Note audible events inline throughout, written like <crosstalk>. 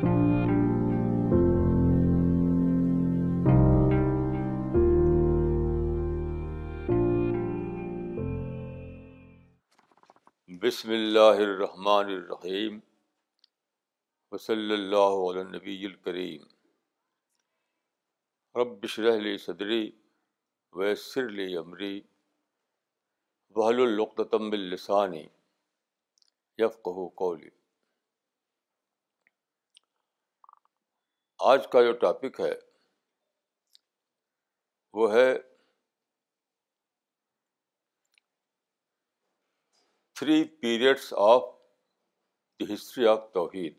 بسم اللہ الرحمن الرحیم وصلی اللہ علیہ نبی الکریم رب شرح لی صدری ویسر لی عمری وحل القتم السانی یفقہ قولی آج کا جو ٹاپک ہے، وہ ہے three periods of the history of tawheed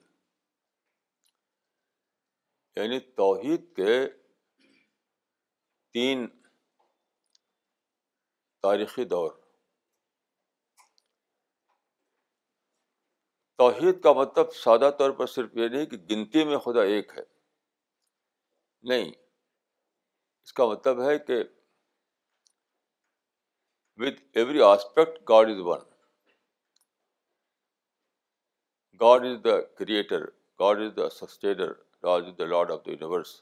یعنی توحید کے تین تاریخی دور۔ توحید کا مطلب سادہ طور پر صرف یہ نہیں کہ گنتی میں خدا ایک ہے۔ نہیں، اس کا مطلب ہے کہ with every aspect God is one God is the creator God is the sustainer God is the lord of the universe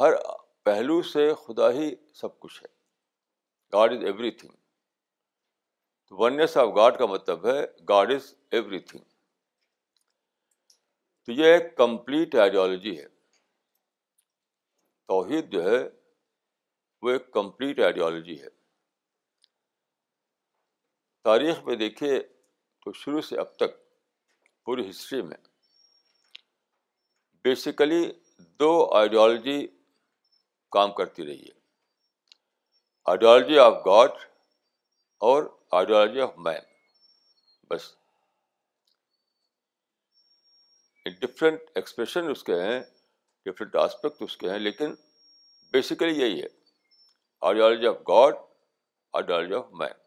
ہر پہلو سے خدا ہی سب کچھ ہے۔ God is everything oneness of God کا مطلب ہے گاڈ از ایوری تھنگ تو یہ ایک کمپلیٹ آئیڈیالوجی ہے۔ توحید جو ہے وہ ایک کمپلیٹ آئیڈیالوجی ہے۔ تاریخ میں دیکھیے تو شروع سے اب تک پوری ہسٹری میں بیسیکلی دو آئیڈیالوجی کام کرتی رہی ہے۔ آئیڈیالوجی آف گاڈ اور آئیڈیالوجی آف مین۔ بس۔ ڈفرینٹ ایکسپریشن اس کے ہیں۔ ڈفرینٹ آسپیکٹ اس کے ہیں، لیکن بیسیکلی یہی ہے۔ Ideology of God ideology of man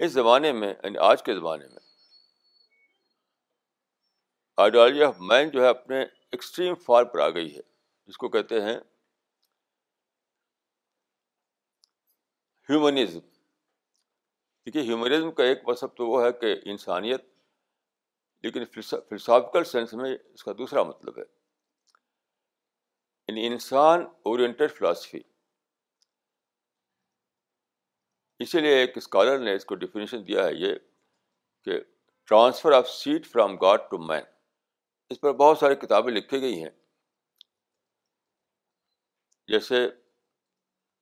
اس زمانے میں یعنی آج کے زمانے میں آئیڈیالوجی آف مین جو ہے اپنے ایکسٹریم فار پر آ گئی ہے۔ جس کو کہتے ہیں ہیومنزم دیکھیے ہیومنزم کا ایک مذہب تو وہ ہے کہ انسانیت لیکن فلسافیکل سینس میں اس کا دوسرا مطلب ہے۔ یعنی انسان اورینٹیڈ فلاسفی اسی لیے ایک اسکالر نے اس کو ڈیفینیشن دیا ہے یہ کہ transfer of seat from God to man اس پر بہت ساری کتابیں لکھی گئی ہیں۔ جیسے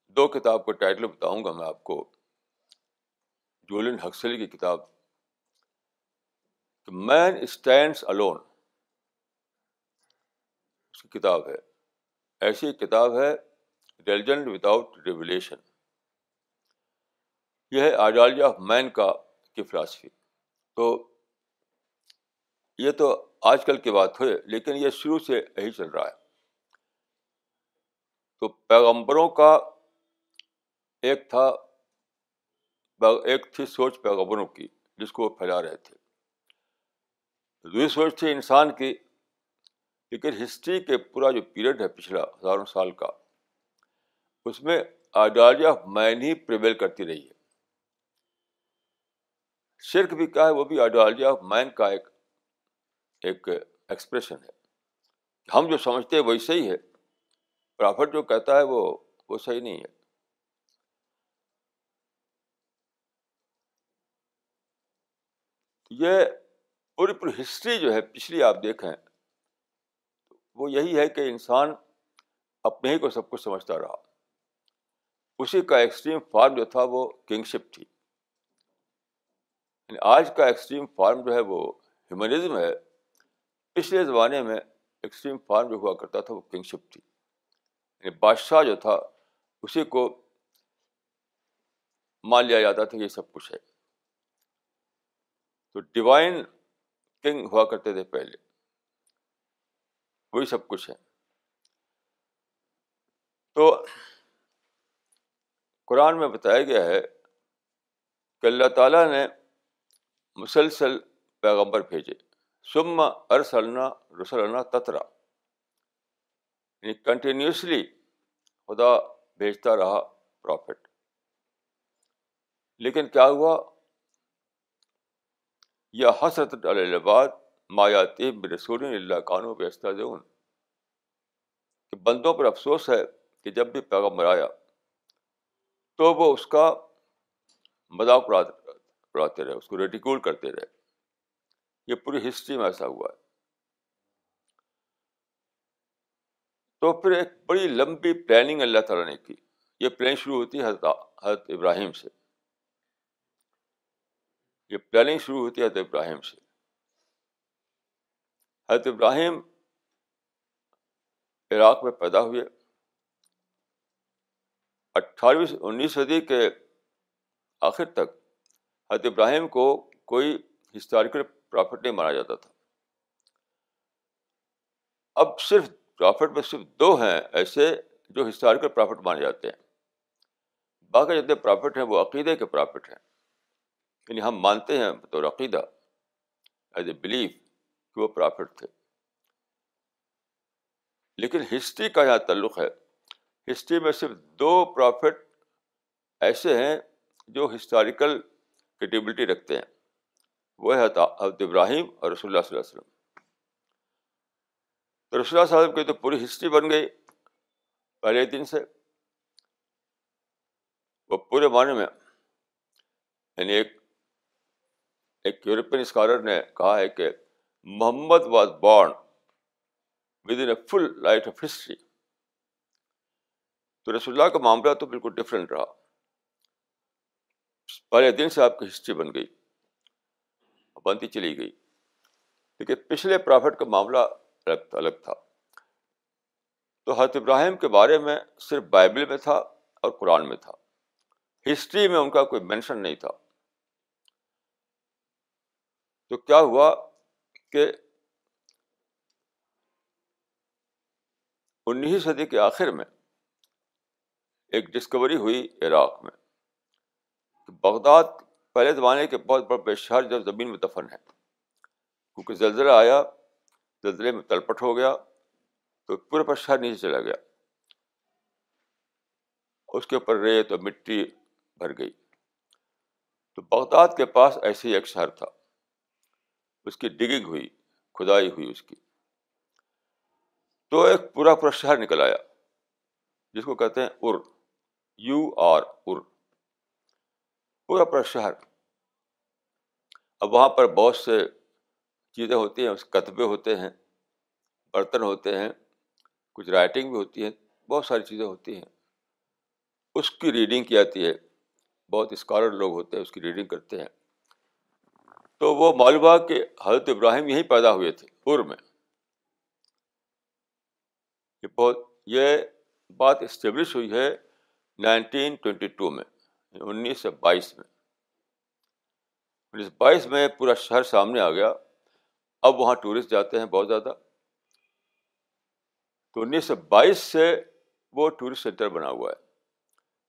دو کتاب کا ٹائٹل بتاؤں گا میں آپ کو۔ جولین ہکسلی کی کتاب مین اسٹینڈس الون اس کی کتاب ہے۔ ایسی کتاب ہے ریلیجنڈ وداؤٹ ریولیشن یہ ہے آئیڈیالوجی آف مین کا کی فلاسفی تو یہ تو آج کل کی بات ہوئے لیکن یہ شروع سے یہی چل رہا ہے۔ تو پیغمبروں کا ایک تھا، ایک تھی سوچ پیغمبروں کی، جس کو وہ پھیلا رہے تھے۔ دوسری سوچ تھی انسان کی لیکن ہسٹری کے پورا جو پیریڈ ہے پچھلا ہزاروں سال کا، اس میں آئیڈیالوجی آف مین ہی پریویل کرتی رہی ہے۔ شرک بھی کیا ہے، وہ بھی آئیڈیالوجی آف مین کا ایک ایک ایکسپریشن ہے۔ ہم جو سمجھتے ہیں وہی صحیح ہے، پرافٹ جو کہتا ہے وہ وہ صحیح نہیں ہے۔ یہ پوری پوری ہسٹری جو ہے، پچھلی آپ دیکھیں، وہ یہی ہے کہ انسان اپنے ہی کو سب کچھ سمجھتا رہا۔ اسی کا ایکسٹریم فارم جو تھا، وہ کنگشپ تھی۔ یعنی آج کا ایکسٹریم فارم جو ہے، وہ ہیومنزم ہے۔ پچھلے زمانے میں ایکسٹریم فارم جو ہوا کرتا تھا، وہ کنگشپ تھی۔ یعنی بادشاہ جو تھا، اسی کو مان لیا جاتا تھا یہ سب کچھ ہے۔ تو ڈیوائن کنگ ہوا کرتے تھے پہلے۔ وہی سب کچھ ہے۔ تو قرآن میں بتایا گیا ہے کہ اللہ تعالیٰ نے مسلسل پیغمبر بھیجے۔ سما ارسلنا رسلنا تترا۔ یعنی کنٹینیوسلی خدا بھیجتا رہا پروفٹ لیکن کیا ہوا؟ یا حسرت الباد مایاتی رسول اللہ قانو بیستہ کہ بندوں پر افسوس ہے کہ جب بھی پیغمبر آیا تو وہ اس کا مذاق اڑاتے رہے، اس کو ریٹیکول کرتے رہے۔ یہ پوری ہسٹری میں ایسا ہوا ہے۔ تو پھر ایک بڑی لمبی پلاننگ اللہ تعالیٰ نے کی۔ یہ پلان شروع ہوتی ہے حضرت حضرت ابراہیم سے۔ یہ پلاننگ شروع ہوتی ہے حضرت ابراہیم سے۔ حضرت ابراہیم عراق میں پیدا ہوئے۔ اٹھارہویں انیس صدی کے آخر تک حضرت ابراہیم کو کوئی ہسٹوریکل پرافٹ نہیں مانا جاتا تھا۔ اب صرف پرافٹ میں صرف دو ہیں ایسے جو ہسٹوریکل پرافٹ مانے جاتے ہیں۔ باقی جتنے پرافٹ ہیں وہ عقیدے کے پرافٹ ہیں۔ یعنی ہم مانتے ہیں تو عقیدہ ایز اے بلیف کہ وہ پرافٹ تھے۔ لیکن ہسٹری کا یہاں تعلق ہے۔ ہسٹری میں صرف دو پرافٹ ایسے ہیں جو ہسٹوریکل کریڈیبلٹی رکھتے ہیں۔ وہ ہے حضرت ابراہیم اور رسول اللہ صلی اللہ علیہ وسلم۔ تو رسول اللہ صلی اللہ علیہ وسلم کی تو پوری ہسٹری بن گئی پہلے دن سے۔ وہ پورے معنی میں یعنی ایک ایک یورپین اسکالر نے کہا ہے کہ Muhammad was born within a full light of history تو رسول اللہ کا معاملہ تو بالکل ڈفرینٹ رہا۔ پہلے دن سے آپ کی ہسٹری بن گئی بنتی چلی گئی۔ لیکن پچھلے پرافٹ کا معاملہ الگ الگ تھا۔ تو حضرت ابراہیم کے بارے میں صرف بائبل میں تھا اور قرآن میں تھا۔ ہسٹری میں ان کا کوئی مینشن نہیں تھا۔ تو کیا ہوا کہ انیس صدی کے آخر میں ایک ڈسکوری ہوئی عراق میں بغداد پہلے زمانے کے بہت بڑے شہر جب زمین میں دفن ہے کیونکہ زلزلہ آیا، زلزلے میں تلپٹ ہو گیا، تو پورے پر شہر نیچے چلا گیا۔ اس کے اوپر ریت اور مٹی بھر گئی۔ تو بغداد کے پاس ایسے ہی ایک شہر تھا۔ اس کی ڈگنگ ہوئی، کھدائی ہوئی اس کی۔ تو ایک پورا پورا شہر نکل آیا، جس کو کہتے ہیں ار، یو آر، ار۔ پورا پورا شہر۔ اب وہاں پر بہت سے چیزیں ہوتی ہیں کتبے ہوتے ہیں، برتن ہوتے ہیں، کچھ رائٹنگ بھی ہوتی ہے، بہت ساری چیزیں ہوتی ہیں۔ اس کی ریڈنگ کی جاتی ہے۔ بہت اسکالر لوگ ہوتے ہیں، اس کی ریڈنگ کرتے ہیں۔ تو وہ معلومہ کہ حضرت ابراہیم یہیں پیدا ہوئے تھے، پور میں۔ یہ بہت یہ بات اسٹیبلش ہوئی ہے نائنٹین ٹوینٹی ٹو میں یعنی انیس سو بائیس میں۔ انیس بائیس میں پورا شہر سامنے آ گیا۔ اب وہاں ٹورسٹ جاتے ہیں بہت زیادہ۔ تو انیس سو بائیس سے وہ ٹورسٹ سینٹر بنا ہوا ہے۔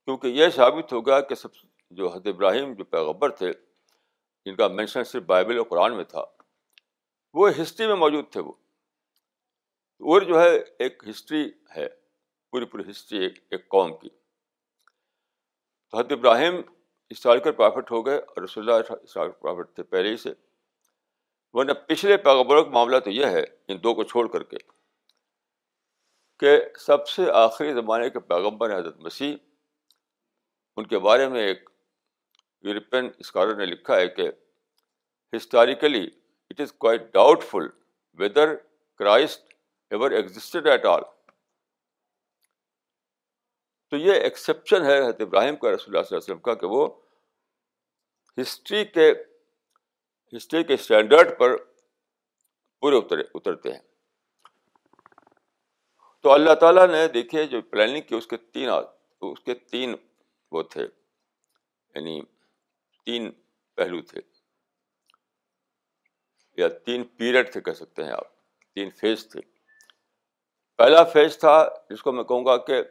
کیونکہ یہ ثابت ہو گیا کہ سب جو حضرت ابراہیم جو پیغبر تھے جن کا مینشن صرف بائبل اور قرآن میں تھا، وہ ہسٹری میں موجود تھے وہ۔ اور جو ہے ایک ہسٹری ہے، پوری پوری ہسٹری ایک ایک قوم کی۔ تو حضرت ابراہیم ہسٹوریکل پرافٹ ہو گئے اور رسول اللہ ہسٹوریکل پرافٹ تھے پہلے ہی سے۔ ورنہ پچھلے پیغبروں کا معاملہ تو یہ ہے، ان دو کو چھوڑ کر کے، کہ سب سے آخری زمانے کے پیغمبر حضرت مسیح۔ ان کے بارے میں ایک یورپین اسکالر نے لکھا ہے کہ historically it is quite doubtful whether Christ ever existed at all تو یہ ایکسیپشن ہے حضرت ابراہیم کا رسول اللہ صلی اللہ علیہ وسلم کا کہ وہ ہسٹری کے ہسٹری کے اسٹینڈرڈ پر پورے اترے، اترتے ہیں۔ تو اللہ تعالیٰ نے دیکھے جو پلاننگ کی اس کے تین اس کے تین وہ تھے یعنی تین پہلو تھے۔ یا تین پیریڈ تھے کہہ سکتے ہیں آپ، تین فیز تھے۔ پہلا فیز تھا جس کو میں کہوں گا کہ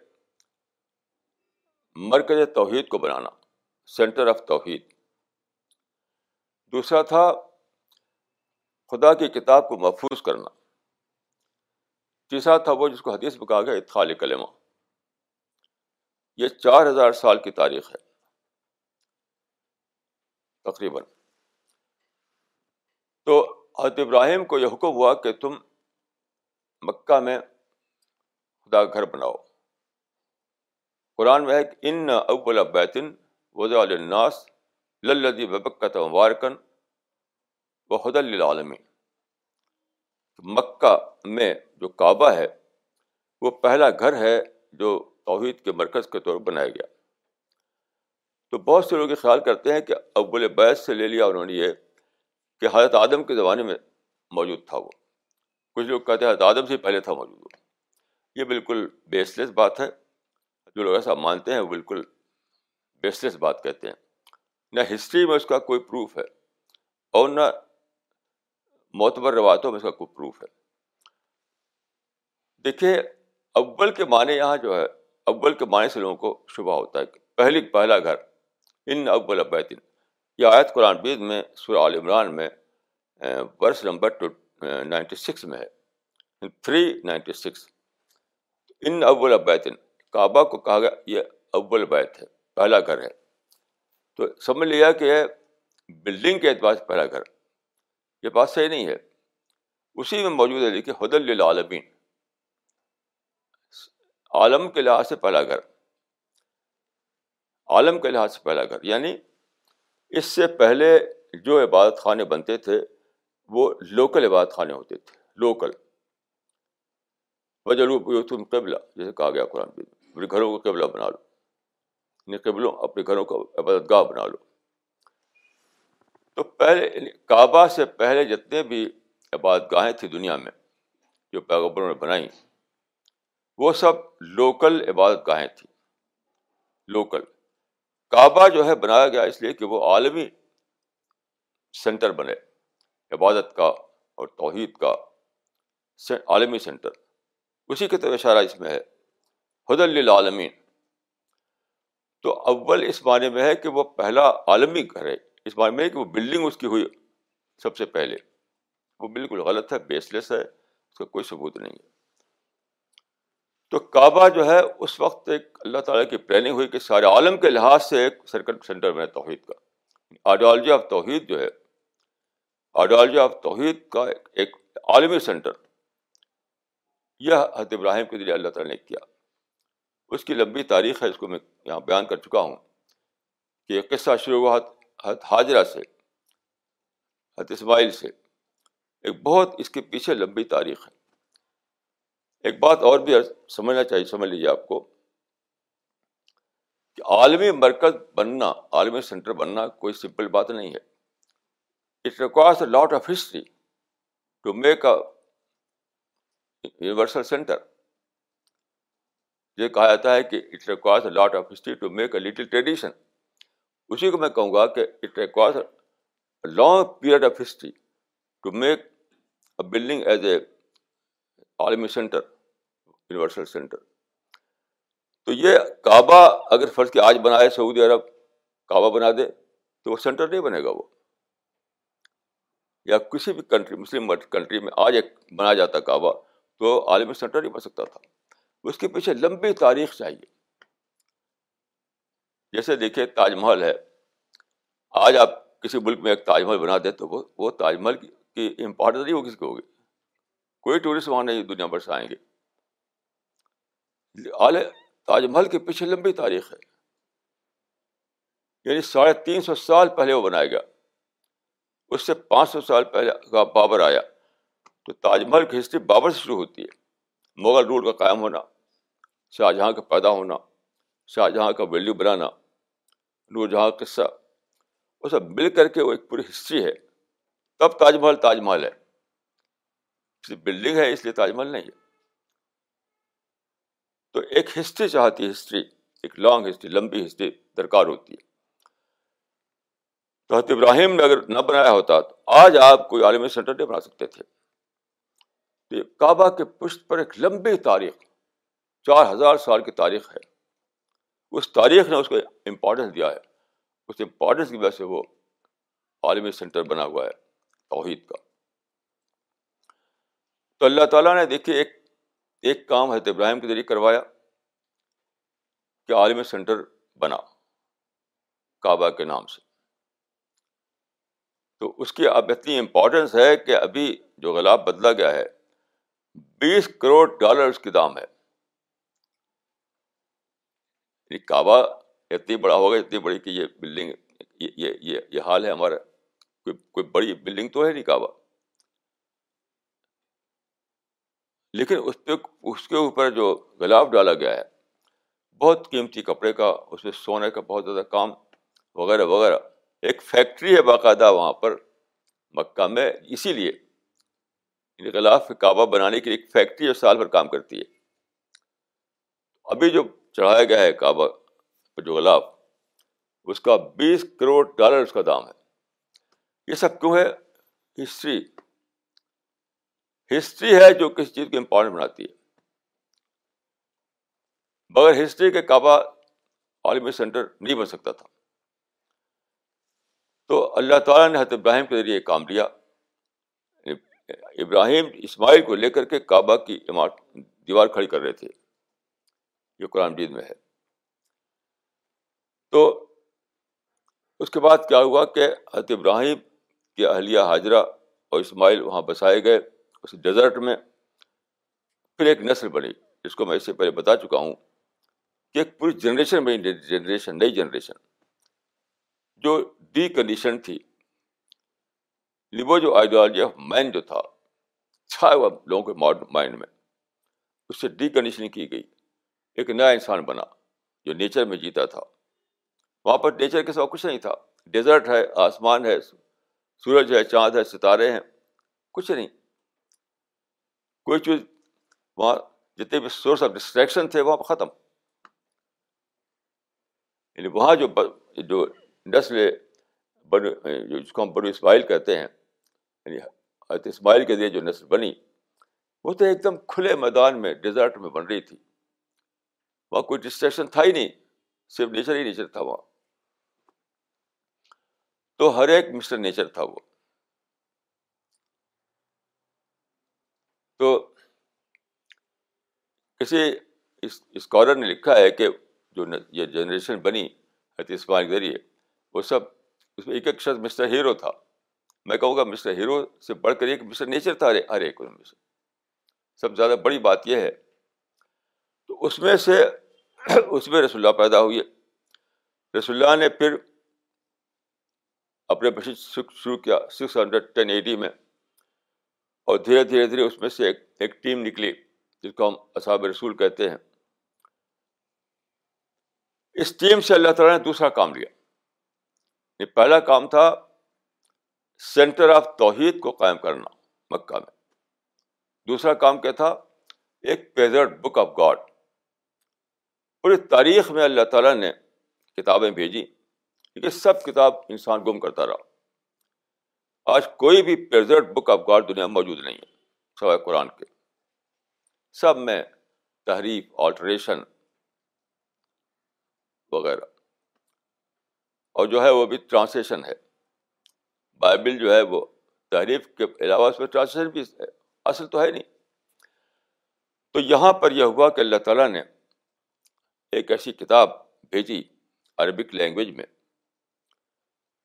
مرکز توحید کو بنانا، سینٹر آف توحید۔ دوسرا تھا خدا کی کتاب کو محفوظ کرنا۔ تیسرا تھا وہ جس کو حدیث میں کہا گیا اتخال کلمہ۔ یہ چار ہزار سال کی تاریخ ہے۔ تقریباً۔ تو حضرت ابراہیم کو یہ حکم ہوا کہ تم مکہ میں خدا گھر بناؤ۔ قرآن میں ہے کہ ان اول بیتن وضع الناس للدی وبکت مبارکن و حد العالمین مکہ میں جو کعبہ ہے وہ پہلا گھر ہے جو توحید کے مرکز کے طور پر بنایا گیا۔ تو بہت سے لوگ یہ خیال کرتے ہیں کہ اول بیت سے لے لیا انہوں نے یہ کہ حضرت آدم کے زمانے میں موجود تھا وہ۔ کچھ لوگ کہتے ہیں حضرت آدم سے پہلے تھا موجود وہ۔ یہ بالکل بیس لیس بات ہے۔ جو لوگ ایسا مانتے ہیں وہ بالکل بیس لیس بات کہتے ہیں۔ نہ ہسٹری میں اس کا کوئی پروف ہے اور نہ معتبر روایتوں میں اس کا کوئی پروف ہے۔ دیکھیے، اول کے معنی یہاں جو ہے، اول کے معنی سے لوگوں کو شبہ ہوتا ہے پہلی، پہلا گھر۔ ان اول ابیتن یہ آیت قرآن بید میں، سورہ عال عمران میں verse number two ninety six میں ہے۔ تھری نائنٹی سکس ان اول ابیتن کعبہ کو کہا گیا، یہ اول بیت ہے، پہلا گھر ہے۔ تو سمجھ لیا کہ بلڈنگ کے اعتبار سے پہلا گھر۔ یہ بات صحیح نہیں ہے۔ اسی میں موجود ہے دیکھیے حد العالمین عالم کے لحاظ سے پہلا گھر۔ عالم کے لحاظ سے پہلا گھر یعنی اس سے پہلے جو عبادت خانے بنتے تھے، وہ لوکل عبادت خانے ہوتے تھے لوکل وجہ تم قبلہ، جیسے کہا گیا قرآن بھی اپنے گھروں کو قبلہ بنا لو یعنی قبلوں، اپنے گھروں کو عبادت گاہ بنا لو۔ تو پہلے یعنی کعبہ سے پہلے جتنے بھی عبادت گاہیں تھیں دنیا میں، جو پیغبروں نے بنائیں وہ سب لوکل عبادت گاہیں تھیں۔ لوکل کعبہ جو ہے بنایا گیا اس لیے کہ وہ عالمی سینٹر بنے، عبادت کا اور توحید کا عالمی سینٹر۔ اسی کی طرف اشارہ اس میں ہے حد العالمین تو اول اس معنی میں ہے کہ وہ پہلا عالمی گھر ہے، اس معنی میں ہے کہ وہ بلڈنگ اس کی ہوئی سب سے پہلے۔ وہ بالکل غلط ہے بیس لیس ہے، اس کا کوئی ثبوت نہیں ہے۔ تو کعبہ جو ہے، اس وقت ایک اللہ تعالیٰ کی پلاننگ ہوئی کہ سارے عالم کے لحاظ سے ایک سرکل سینٹر میں توحید کا۔ آئیڈیالوجی آف توحید جو ہے آئیڈیالوجی آف توحید کا ایک عالمی سینٹر یہ حضرت ابراہیم کے ذریعے اللہ تعالیٰ نے کیا۔ اس کی لمبی تاریخ ہے، اس کو میں یہاں بیان کر چکا ہوں کہ یہ قصہ شروع ہوا حضرت حاجرہ سے، حضرت اسماعیل سے۔ ایک بہت اس کے پیچھے لمبی تاریخ ہے۔ ایک بات اور بھی سمجھنا چاہیے، سمجھ لیجیے آپ کو کہ عالمی مرکز بننا، عالمی سینٹر بننا کوئی سمپل بات نہیں ہے۔ It requires a lot of history to make a universal centre یہ کہا جاتا ہے کہ it requires a lot of history to make a little tradition اسی کو میں کہوں گا کہ it requires a long period of history to make a building as a عالمی سینٹر، یونیورسل سینٹر۔ تو یہ کعبہ اگر فرض کی آج بنائے سعودی عرب، کعبہ بنا دے تو وہ سینٹر نہیں بنے گا وہ۔ یا کسی بھی کنٹری مسلم کنٹری میں آج ایک بنایا جاتا کعبہ تو عالمی سینٹر نہیں بن سکتا تھا۔ اس کے پیچھے لمبی تاریخ چاہیے۔ جیسے دیکھیے تاج محل ہے۔ آج آپ کسی ملک میں ایک تاج محل بنا دیں تو وہ تاج محل کی امپورٹنس نہیں ہوگی کس کو ہوگی۔ کوئی ٹورسٹ وہاں نہیں دنیا بھر سے آئیں گے۔ تاج محل کے پیچھے لمبی تاریخ ہے۔ یعنی ساڑھے تین سو سال پہلے وہ بنایا گیا۔ اس سے پانچ سو سال پہلے کا بابر آیا۔ تو تاج محل کی ہسٹری بابر سے شروع ہوتی ہے۔ مغل رول کا قائم ہونا، شاہ جہاں کا پیدا ہونا، شاہ جہاں کا ویلیو بنانا، نور جہاں کا قصہ، وہ سب مل کر کے وہ ایک پوری ہسٹری ہے۔ تب تاج محل تاج محل ہے۔ بلڈنگ ہے، اس لیے تاج محل نہیں ہے تو ایک ہسٹری چاہتی ہے ہسٹری ایک لانگ ہسٹری لمبی ہسٹری درکار ہوتی ہے۔ تو حضرت ابراہیم نے اگر نہ بنایا ہوتا تو آج آپ کوئی عالمی سینٹر نہیں بنا سکتے تھے۔ تو کعبہ کے پشت پر ایک لمبی تاریخ، چار ہزار سال کی تاریخ ہے۔ اس تاریخ نے اس کو امپورٹینس دیا ہے۔ اس امپورٹینس کی وجہ سے وہ عالمی سینٹر بنا ہوا ہے، توحید کا۔ تو اللہ تعالیٰ نے دیکھیے ایک ایک کام حضرت ابراہیم کے ذریعے کروایا کہ عالمی سینٹر بنا کعبہ کے نام سے۔ تو اس کی اب اتنی امپورٹینس ہے کہ ابھی جو غلاب بدلا گیا ہے، بیس کروڑ ڈالر اس کی دام ہے۔ یعنی کعبہ اتنی بڑا ہوگا اتنی بڑی کہ یہ بلڈنگ یہ یہ یہ حال ہے ہمارا۔ کوئی کوئی بڑی بلڈنگ تو ہے نہیں کعبہ۔ لیکن اس پہ اس کے اوپر جو گلاب ڈالا گیا ہے، بہت قیمتی کپڑے کا، اس میں سونے کا بہت زیادہ کام، وغیرہ وغیرہ۔ ایک فیکٹری ہے باقاعدہ وہاں پر، مکہ میں۔ اسی لیے یعنی غلاف کعبہ بنانے کی ایک فیکٹری سال بھر کام کرتی ہے۔ ابھی جو چڑھایا گیا ہے کعبہ جو غلاف اس کا بیس کروڑ ڈالر اس کا دام ہے۔ یہ سب کیوں ہے؟ ہسٹری۔ ہسٹری ہے جو کسی چیز کو امپورٹنٹ بناتی ہے۔ بغیر ہسٹری کے کعبہ عالمی سینٹر نہیں بن سکتا تھا۔ تو اللہ تعالیٰ نے حضرت ابراہیم کے ذریعے کام لیا۔ ابراہیم اسماعیل کو لے کر کے کعبہ کی عمارت، دیوار کھڑی کر رہے تھے۔ یہ قرآن مجید میں ہے۔ تو اس کے بعد کیا ہوا کہ حضرت ابراہیم کی اہلیہ حاجرہ اور اسماعیل وہاں بسائے گئے۔ اس ڈیزرٹ میں پھر ایک نسل بنی، جس کو میں اس سے پہلے بتا چکا ہوں کہ ایک پوری جنریشن بنی، جنریشن، نئی جنریشن۔ جو ڈی کنڈیشن تھی۔ وہ جو آئیڈیالوجی آف مائنڈ جو تھا چھا ہوا لوگوں کے مائنڈ میں۔ اس سے ڈی کنڈیشننگ کی گئی۔ ایک نیا انسان بنا جو نیچر میں جیتا تھا۔ وہاں پر نیچر کے سوا کچھ نہیں تھا۔ ڈیزرٹ ہے، آسمان ہے، سورج ہے، چاند ہے، ستارے ہیں، کچھ نہیں۔ کوئی چیز وہاں جتنے بھی سورس آف ڈسٹریکشن تھے وہاں ختم۔ یعنی وہاں جو جو نسل بن جس کو ہم بڑو اسماعیل کہتے ہیں یعنی حضرت اسماعیل کے لیے جو نسل بنی، وہ تو ایک دم کھلے میدان میں ڈیزرٹ میں بن رہی تھی۔ وہاں کوئی ڈسٹریکشن تھا ہی نہیں، صرف نیچر ہی نیچر تھا وہاں۔ تو ہر ایک مسٹر نیچر تھا وہ۔ تو کسی اسکالر نے لکھا ہے کہ جو یہ جنریشن بنی، حضرت اسماعیل کے ذریعے وہ سب اس میں ایک ایک شخص مسٹر ہیرو تھا۔ میں کہوں گا مسٹر ہیرو سے بڑھ کر ایک مسٹر نیچر تھا، ہر ایک ان میں سے۔ سب زیادہ بڑی بات یہ ہے۔ تو اس میں سے <clears throat> اس میں رسول اللہ پیدا ہوئی۔ رسول اللہ نے پھر اپنے بشی شروع کیا سکس ہنڈریڈ ٹین ایٹی میں۔ اور دھیرے دھیرے دھیرے اس میں سے ایک ایک ٹیم نکلی جس کو ہم اصحاب رسول کہتے ہیں۔ اس ٹیم سے اللہ تعالیٰ نے دوسرا کام لیا۔ یہ پہلا کام تھا سینٹر آف توحید کو قائم کرنا مکہ میں۔ دوسرا کام کیا تھا؟ ایک پیزرٹ بک آف گاڈ۔ پوری تاریخ میں اللہ تعالیٰ نے کتابیں بھیجی کیونکہ سب کتاب انسان گم کرتا رہا۔ آج کوئی بھی پیزرٹ بک آف گاڈ دنیا میں موجود نہیں ہے، سوائے قرآن کے۔ سب میں تحریف آلٹریشن وغیرہ۔ اور جو ہے وہ بھی ٹرانسلیشن ہے۔ بائبل جو ہے وہ تحریف کے علاوہ اس میں ٹرانسلیشن بھی ہے، اصل تو ہے نہیں۔ تو یہاں پر یہ ہوا کہ اللہ تعالیٰ نے ایک ایسی کتاب بھیجی عربک لینگویج میں۔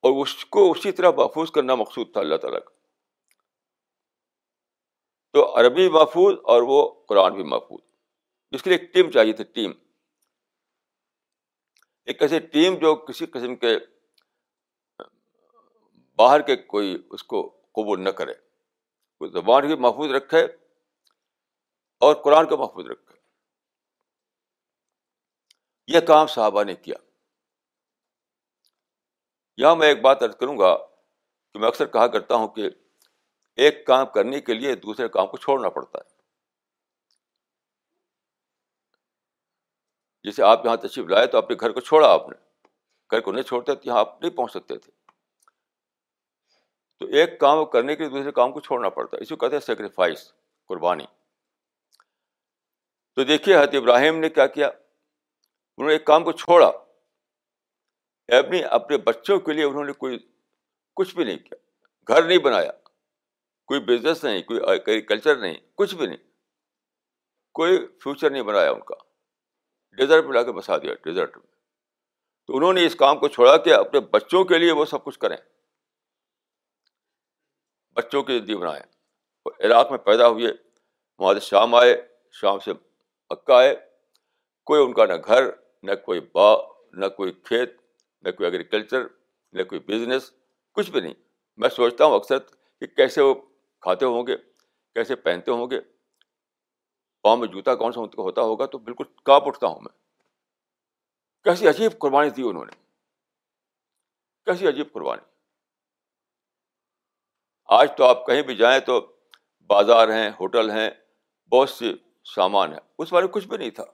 اور اس کو اسی طرح محفوظ کرنا مقصود تھا اللہ تعالیٰ کا۔ تو عربی محفوظ اور وہ قرآن بھی محفوظ۔ اس کے لیے ایک ٹیم چاہیے تھی، ٹیم۔ ایک ایسی ٹیم جو کسی قسم کے باہر کے کوئی اس کو قبول نہ کرے۔ وہ زبان بھی محفوظ رکھے اور قرآن کو محفوظ رکھے۔ یہ کام صحابہ نے کیا۔ یہاں میں ایک بات ارد کروں گا کہ میں اکثر کہا کرتا ہوں کہ ایک کام کرنے کے لیے دوسرے کام کو چھوڑنا پڑتا ہے۔ جیسے آپ یہاں تشریف لائے تو اپنے گھر کو چھوڑا آپ نے۔ گھر کو نہیں چھوڑتے تو یہاں آپ نہیں پہنچ سکتے تھے۔ تو ایک کام کرنے کے لیے دوسرے کام کو چھوڑنا پڑتا ہے۔ اس کو کہتے ہیں سیکریفائس قربانی۔ تو دیکھیے حضرت ابراہیم نے کیا کیا؟ انہوں نے ایک کام کو چھوڑا۔ اپنی اپنے بچوں کے لیے انہوں نے کوئی کچھ بھی نہیں کیا۔ گھر نہیں بنایا، کوئی بزنس نہیں، کوئی ایگریکلچر نہیں، کچھ بھی نہیں۔ کوئی فیوچر نہیں بنایا ان کا۔ ڈیزرٹ میں لا کے بسا دیا ڈیزرٹ میں۔ تو انہوں نے اس کام کو چھوڑا کہ اپنے بچوں کے لیے وہ سب کچھ کریں۔ بچوں کی زندگی بنائیں۔ عراق میں پیدا ہوئے، وہاں سے شام آئے، شام سے مکہ آئے۔ کوئی ان کا نہ گھر، نہ کوئی باغ، نہ کوئی کھیت نہ کوئی ایگریکلچر نہ کوئی بزنس کچھ بھی نہیں۔ میں سوچتا ہوں اکثر کہ کیسے وہ کھاتے ہوں گے، کیسے پہنتے ہوں گے۔ پاؤں میں جوتا کون سا ہوتا ہوگا تو بالکل کاپ اٹھتا ہوں میں۔ کیسی عجیب قربانی دی انہوں نے۔ کیسی عجیب قربانی۔ آج تو آپ کہیں بھی جائیں تو بازار ہیں، ہوٹل ہیں، بہت سے سامان ہیں۔ اس بارے میں کچھ بھی نہیں تھا۔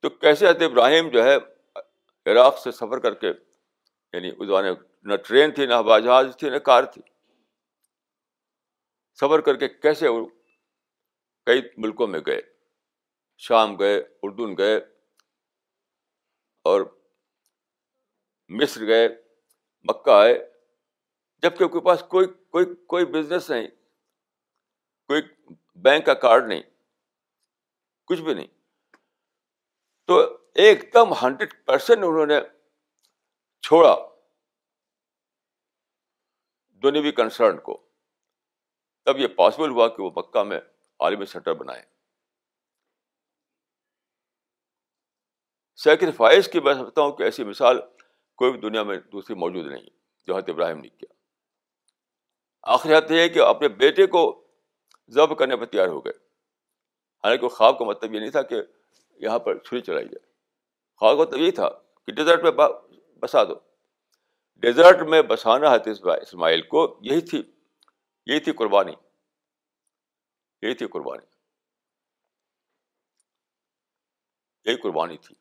تو کیسے حضرت ابراہیم جو ہے عراق سے سفر کر کے یعنی اس زمانے نہ ٹرین تھی، نہ ہوائی جہاز تھی، نہ کار تھی۔ سفر کر کے کیسے وہ کئی ملکوں میں گئے۔ شام گئے، اردن گئے اور مصر گئے، مکہ آئے۔ جبکہ ان کے پاس کوئی کوئی کوئی بزنس نہیں، کوئی بینک کا کارڈ نہیں، کچھ بھی نہیں۔ تو ایک دم ہنڈریڈ پرسینٹ انہوں نے چھوڑا دونوں کنسرن کو۔ تب یہ پاسبل ہوا کہ وہ مکہ میں عالمی سینٹر بنائے۔ سیکریفائس کی میں سمجھتا ہوں کہ ایسی مثال کوئی بھی دنیا میں دوسری موجود نہیں، جو حضرت ابراہیم نے کیا۔ آخری حد یہ ہے کہ اپنے بیٹے کو ضبط کرنے پر تیار ہو گئے۔ حالانکہ خواب کا مطلب یہ نہیں تھا کہ یہاں پر چھری چلائی جائے۔ خواب کا مطلب یہی تھا کہ ڈیزرٹ میں بسا دو۔ ڈیزرٹ میں بسانا ہے اسماعیل کو یہی تھی یہی تھی قربانی، یہی تھی قربانی۔ یہی قربانی تھی۔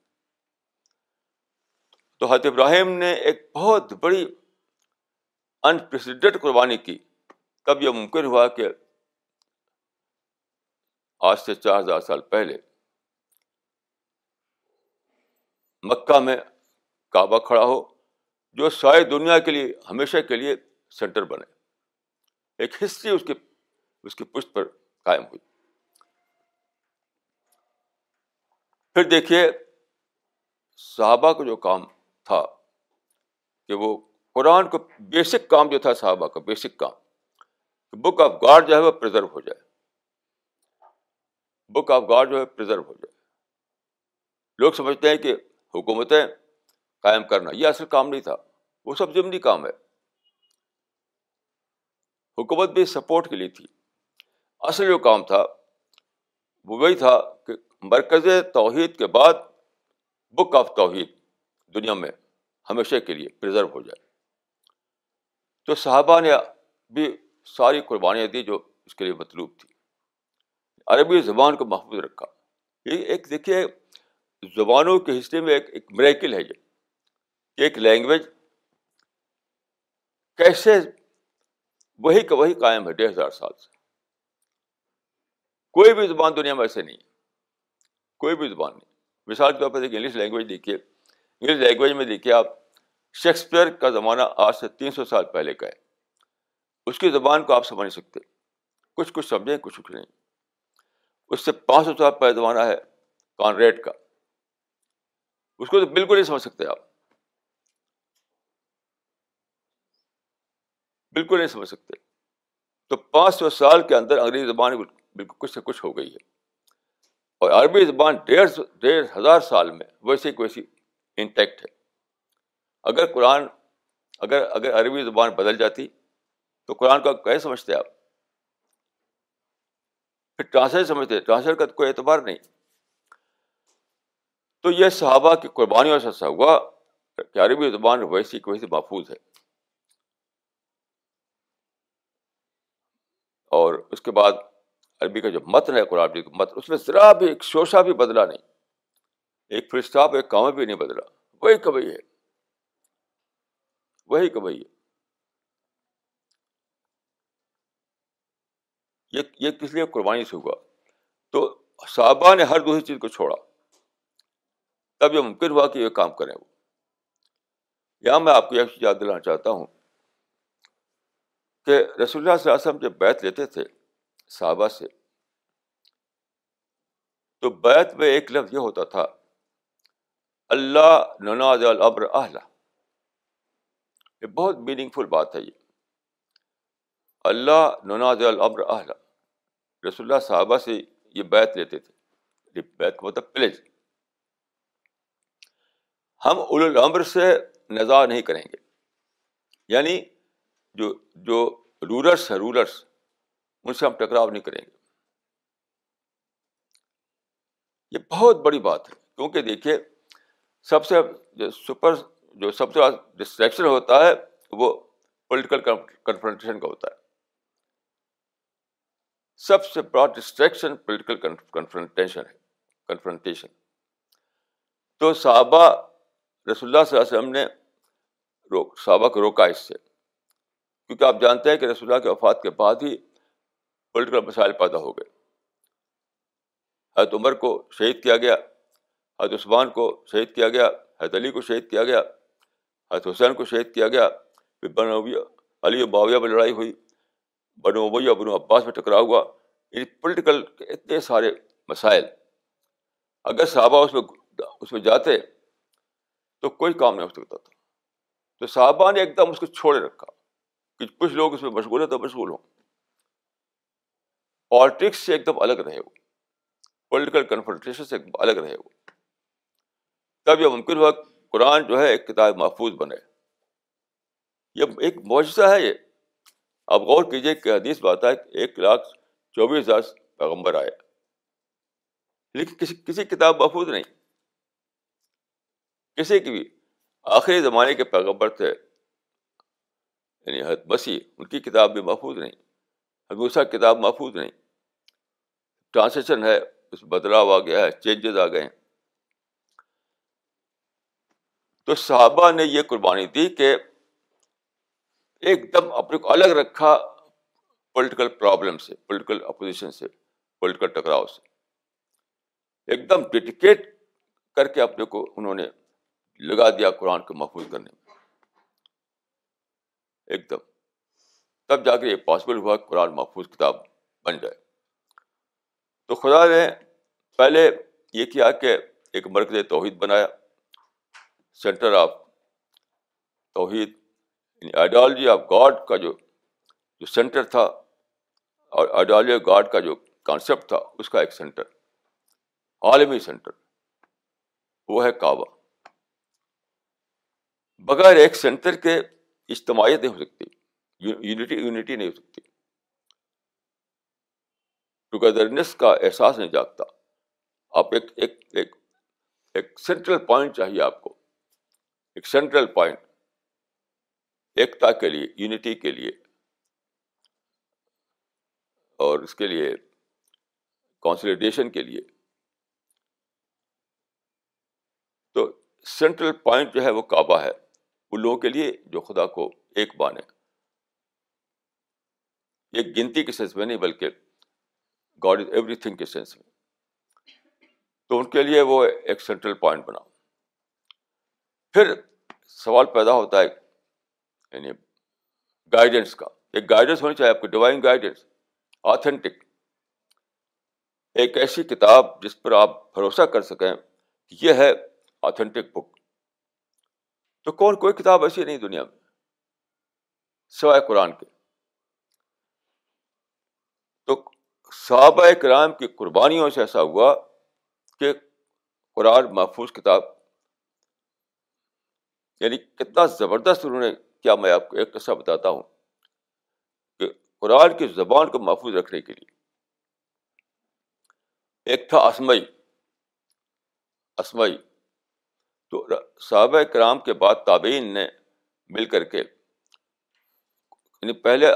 تو حضرت ابراہیم نے ایک بہت بڑی انپریسیڈنٹ قربانی کی۔ تب یہ ممکن ہوا کہ آج سے چار ہزار سال پہلے مکہ میں کعبہ کھڑا ہو، جو ساری دنیا کے لیے، ہمیشہ کے لیے سینٹر بنے۔ ایک ہسٹری اس کے، اس کی پشت پر قائم ہوئی۔ پھر دیکھیے، صحابہ کا جو کام تھا، کہ وہ قرآن کو بیسک کام جو تھا، صحابہ کا بیسک کام بک آف گاڈ جو ہے، وہ پرزرو ہو جائے۔ بک آف گاڈ جو ہے پرزرو ہو جائے۔ لوگ سمجھتے ہیں کہ حکومتیں قائم کرنا، یہ اصل کام نہیں تھا، وہ سب ضمنی کام ہے۔ حکومت بھی سپورٹ کے لیے تھی۔ اصل جو کام تھا، وہ وہی تھا کہ مرکز توحید کے بعد بک آف توحید دنیا میں ہمیشہ کے لیے پرزرو ہو جائے۔ تو صحابہ نے بھی ساری قربانیاں دی جو اس کے لیے مطلوب تھی۔ عربی زبان کو محفوظ رکھا۔ یہ ایک دیکھیے زبانوں کے حصے میں ایک ایک مریکل ہے جی۔ یہ ایک لینگویج کیسے وہی کا وہی قائم ہے ڈیڑھ ہزار سال سے۔ کوئی بھی زبان دنیا میں ایسے نہیں کوئی بھی زبان نہیں۔ مثال کے طور پر دیکھیے انگلش لینگویج دیکھیے۔ انگلش لینگویج میں دیکھیے آپ، شیکسپیئر کا زمانہ آج سے تین سو سال پہلے کا ہے۔ اس کی زبان کو آپ سمجھ سکتے۔ کچھ کچھ سمجھیں، کچھ کچھ نہیں۔ اس سے پانچ سو سال پہلے زمانہ ہے کانریڈ کا۔ اس کو تو بالکل نہیں سمجھ سکتے آپ۔ بالکل نہیں سمجھ سکتے۔ تو پانچ سو سال کے اندر انگریزی زبان بالکل کچھ سے کچھ ہو گئی ہے۔ اور عربی زبان ڈیڑھ ڈیڑھ ہزار سال میں ویسے ویسی انٹیکٹ ہے۔ اگر قرآن، اگر اگر عربی زبان بدل جاتی، تو قرآن کو کیسے سمجھتے آپ؟ پھر ٹرانسلیٹ سمجھتے، ٹرانسلیٹ کا کوئی اعتبار نہیں۔ تو یہ صحابہ کی قربانیوں سے ایسا ہوا۔ کہ عربی زبان ویسی کی ویسی محفوظ ہے۔ اور اس کے بعد عربی کا جو متن ہے قرآن کا متن، اس میں ذرا بھی ایک شوشا بھی بدلا نہیں۔ ایک فرسٹاپ ایک کام بھی نہیں بدلا۔ وہی کبھی ہے۔ وہی کبھی ہے۔ یہ کس لیے قربانی سے ہوا؟ تو صحابہ نے ہر دوسری چیز کو چھوڑا۔ تب یہ ممکن ہوا کہ یہ کام کریں۔ وہ یہاں میں آپ کو یہ یاد دلانا چاہتا ہوں کہ رسول اللہ صلی اللہ علیہ وسلم جب بیت لیتے تھے صحابہ سے، تو بیت میں ایک لفظ یہ ہوتا تھا، اللہ البر اہلا یہ بہت میننگ فل بات ہے یہ۔ اللہ نناز الامر اہل رسول اللہ صحابہ سے یہ بیت لیتے تھے۔ بیت کا مطلب پلیج۔ ہم اول الامر سے نظا نہیں کریں گے۔ یعنی جو جو رولرس ہیں رولرس ان سے ہم ٹکراؤ نہیں کریں گے۔ یہ بہت بڑی بات ہے۔ کیونکہ دیکھیے، سب سے جو سپر، جو سب سے زیادہ ڈسٹریکشن ہوتا ہے، وہ پولیٹیکل کنفرنٹیشن کا ہوتا ہے۔ سب سے بڑا ڈسٹریکشن پولیٹیکل کنفرنٹیشن ہے۔ کنفرنٹیشن تو صحابہ رسول اللہ صلی اللہ علیہ وسلم نے روک، صحابہ کو روکا اس سے۔ کیونکہ آپ جانتے ہیں کہ رسول اللہ کے وفات کے بعد ہی پولیٹیکل مسائل پیدا ہو گئے۔ حضرت عمر کو شہید کیا گیا، حضرت عثمان کو شہید کیا گیا، حضرت علی کو شہید کیا گیا، حضرت حسین کو شہید کیا گیا، پھر بن علی و باویہ میں لڑائی ہوئی۔ بن ابیہ بن عباس میں ٹکرا ہوا۔ یعنی پولیٹیکل اتنے سارے مسائل۔ اگر صحابہ اس میں اس میں جاتے تو کوئی کام نہیں ہو سکتا تھا۔ تو صحابہ نے ایک دم اس کو چھوڑے رکھا کہ کچھ لوگ اس میں مشغول ہیں تو مشغول ہوں۔ پالیٹکس سے ایک دم الگ رہے وہ۔ پولیٹیکل کنفرنٹیشن سے الگ رہے وہ۔ تب یہ ممکن ہوا قرآن جو ہے ایک کتاب محفوظ بنے۔ یہ ایک معجزہ ہے یہ۔ آپ غور کیجیے کہ حدیث بات ہے کہ ایک لاکھ چوبیس ہزار پیغمبر آئے۔ لیکن کسی کسی کتاب محفوظ نہیں۔ کسی کی بھی آخری زمانے کے پیغمبر تھے یعنی حد مسیح، ان کی کتاب بھی محفوظ نہیں حدوسا کتاب محفوظ نہیں۔ ٹرانسلیشن ہے، اس میں بدلاؤ آ گیا ہے چینجز آ گئے ہیں۔ تو صحابہ نے یہ قربانی دی کہ ایک دم اپنے کو الگ رکھا پولیٹیکل پرابلم سے پولیٹیکل اپوزیشن سے پولیٹیکل ٹکراؤ سے۔ ایک دم ڈیڈیکیٹ کر کے اپنے کو انہوں نے لگا دیا قرآن کو محفوظ کرنے میں۔ ایک دم۔ تب جا کے یہ پاسبل ہوا کہ قرآن محفوظ کتاب بن جائے۔ تو خدا نے پہلے یہ کیا کہ ایک مرکز توحید بنایا۔ Centre of tawheed ideology of God کا جو جو سینٹر تھا اور آئیڈیالوجی آف گاڈ کا جو کانسیپٹ تھا، اس کا ایک سینٹر عالمی سینٹر وہ ہے کعبہ۔ بغیر ایک سینٹر کے اجتماعیت نہیں ہو سکتی، یونٹی یونٹی نہیں ہو سکتی۔ ٹوگیدرنیس کا احساس نہیں جاگتا۔ آپ ایک ایک ایک ایک سینٹرل پوائنٹ چاہیے آپ کو۔ ایک سینٹرل پوائنٹ ایکتا کے لیے، یونٹی کے لیے۔ اور اس کے لیے کانسلیڈیشن کے لیے۔ تو سینٹرل پوائنٹ جو ہے وہ کعبہ ہے۔ ان لوگوں کے لیے جو خدا کو ایک بانے ایک گنتی کے سینس میں نہیں، بلکہ گاڈ از ایوری تھنگ کے سینس میں۔ تو ان کے لیے وہ ایک سینٹرل پوائنٹ بنا۔ پھر سوال پیدا ہوتا ہے یعنی گائیڈنس کا۔ ایک گائیڈنس ہونی چاہیے، آپ کو ڈیوائن گائیڈنس آتھینٹک ایک ایسی کتاب جس پر آپ بھروسہ کر سکیں کہ یہ ہے آتھینٹک بک تو کون کوئی کتاب ایسی نہیں دنیا میں سوائے قرآن کے۔ تو صحابہ کرام کی قربانیوں سے ایسا ہوا کہ قرآن محفوظ کتاب یعنی کتنا زبردست انہوں نے کیا، میں آپ کو ایک قصہ بتاتا ہوں کہ قرآن کی زبان کو محفوظ رکھنے کے لیے۔ ایک تھا اسمئی اسمئی تو صحابہ کرام کے بعد تابعین نے مل کر کے یعنی پہلے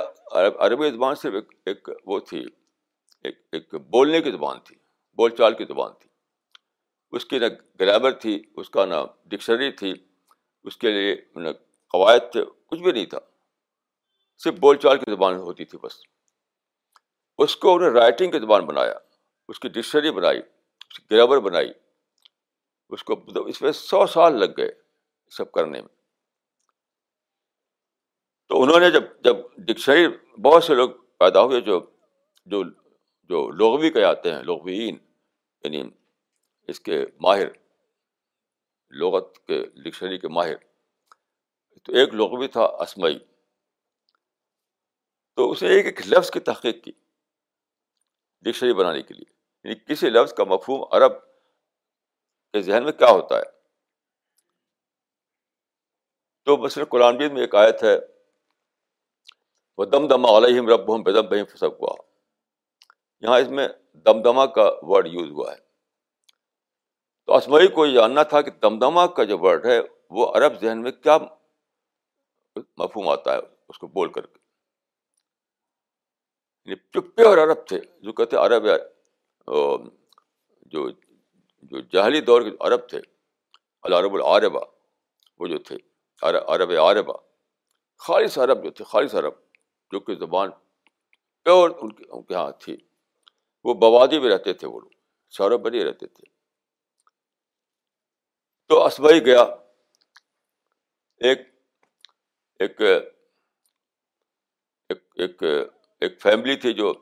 عربی زبان صرف ایک ایک وہ تھی، ایک ایک بولنے کی زبان تھی، بول چال کی زبان تھی۔ اس کی نہ گرامر تھی، اس کا نہ ڈکشنری تھی، اس کے لیے نہ قواعد تھے، کچھ بھی نہیں تھا۔ صرف بول چال کی زبان ہوتی تھی بس۔ اس کو انہیں رائٹنگ کی زبان بنایا، اس کی ڈکشنری بنائی، اس کی گرامر بنائی۔ اس کو اس میں سو سال لگ گئے سب کرنے میں۔ تو انہوں نے جب جب ڈکشنری بہت سے لوگ پیدا ہوئے جو جو جو لغوی کے آتے ہیں لغوین یعنی اس کے ماہر، لغت کے، ڈکشنری کے ماہر۔ تو ایک لغوی تھا اسمئی تو اس نے ایک ایک لفظ کی تحقیق کی ڈکشنری بنانے کے لیے۔ یعنی کسی لفظ کا مفہوم عرب کے ذہن میں کیا ہوتا ہے؟ تو مثلاً قرآن میں ایک آیت ہے، وہ دم دما علیہم رب ہم بدم بہم پھسک ہوا یہاں اس میں دمدما کا ورڈ یوز ہوا ہے۔ تو اسمعی کو یہ جاننا تھا کہ دمدما کا جو ورڈ ہے، وہ عرب ذہن میں کیا مفہوم آتا ہے؟ اس کو بول کر کے۔ یعنی چپے اور عرب تھے، جو کہتے عرب جو جو جہلی دور کے عرب تھے العرب العربا وہ جو تھے عرب عربا خالص عرب جو تھے، خالص عرب، جو کہ زبان پیور ان کے ان کے یہاں تھی۔ وہ بوادی میں رہتے تھے، وہ لوگ شہروں پر ہی رہتے تھے۔ تو اسبئی گیا۔ ایک ایک ایک ایک فیملی تھی جو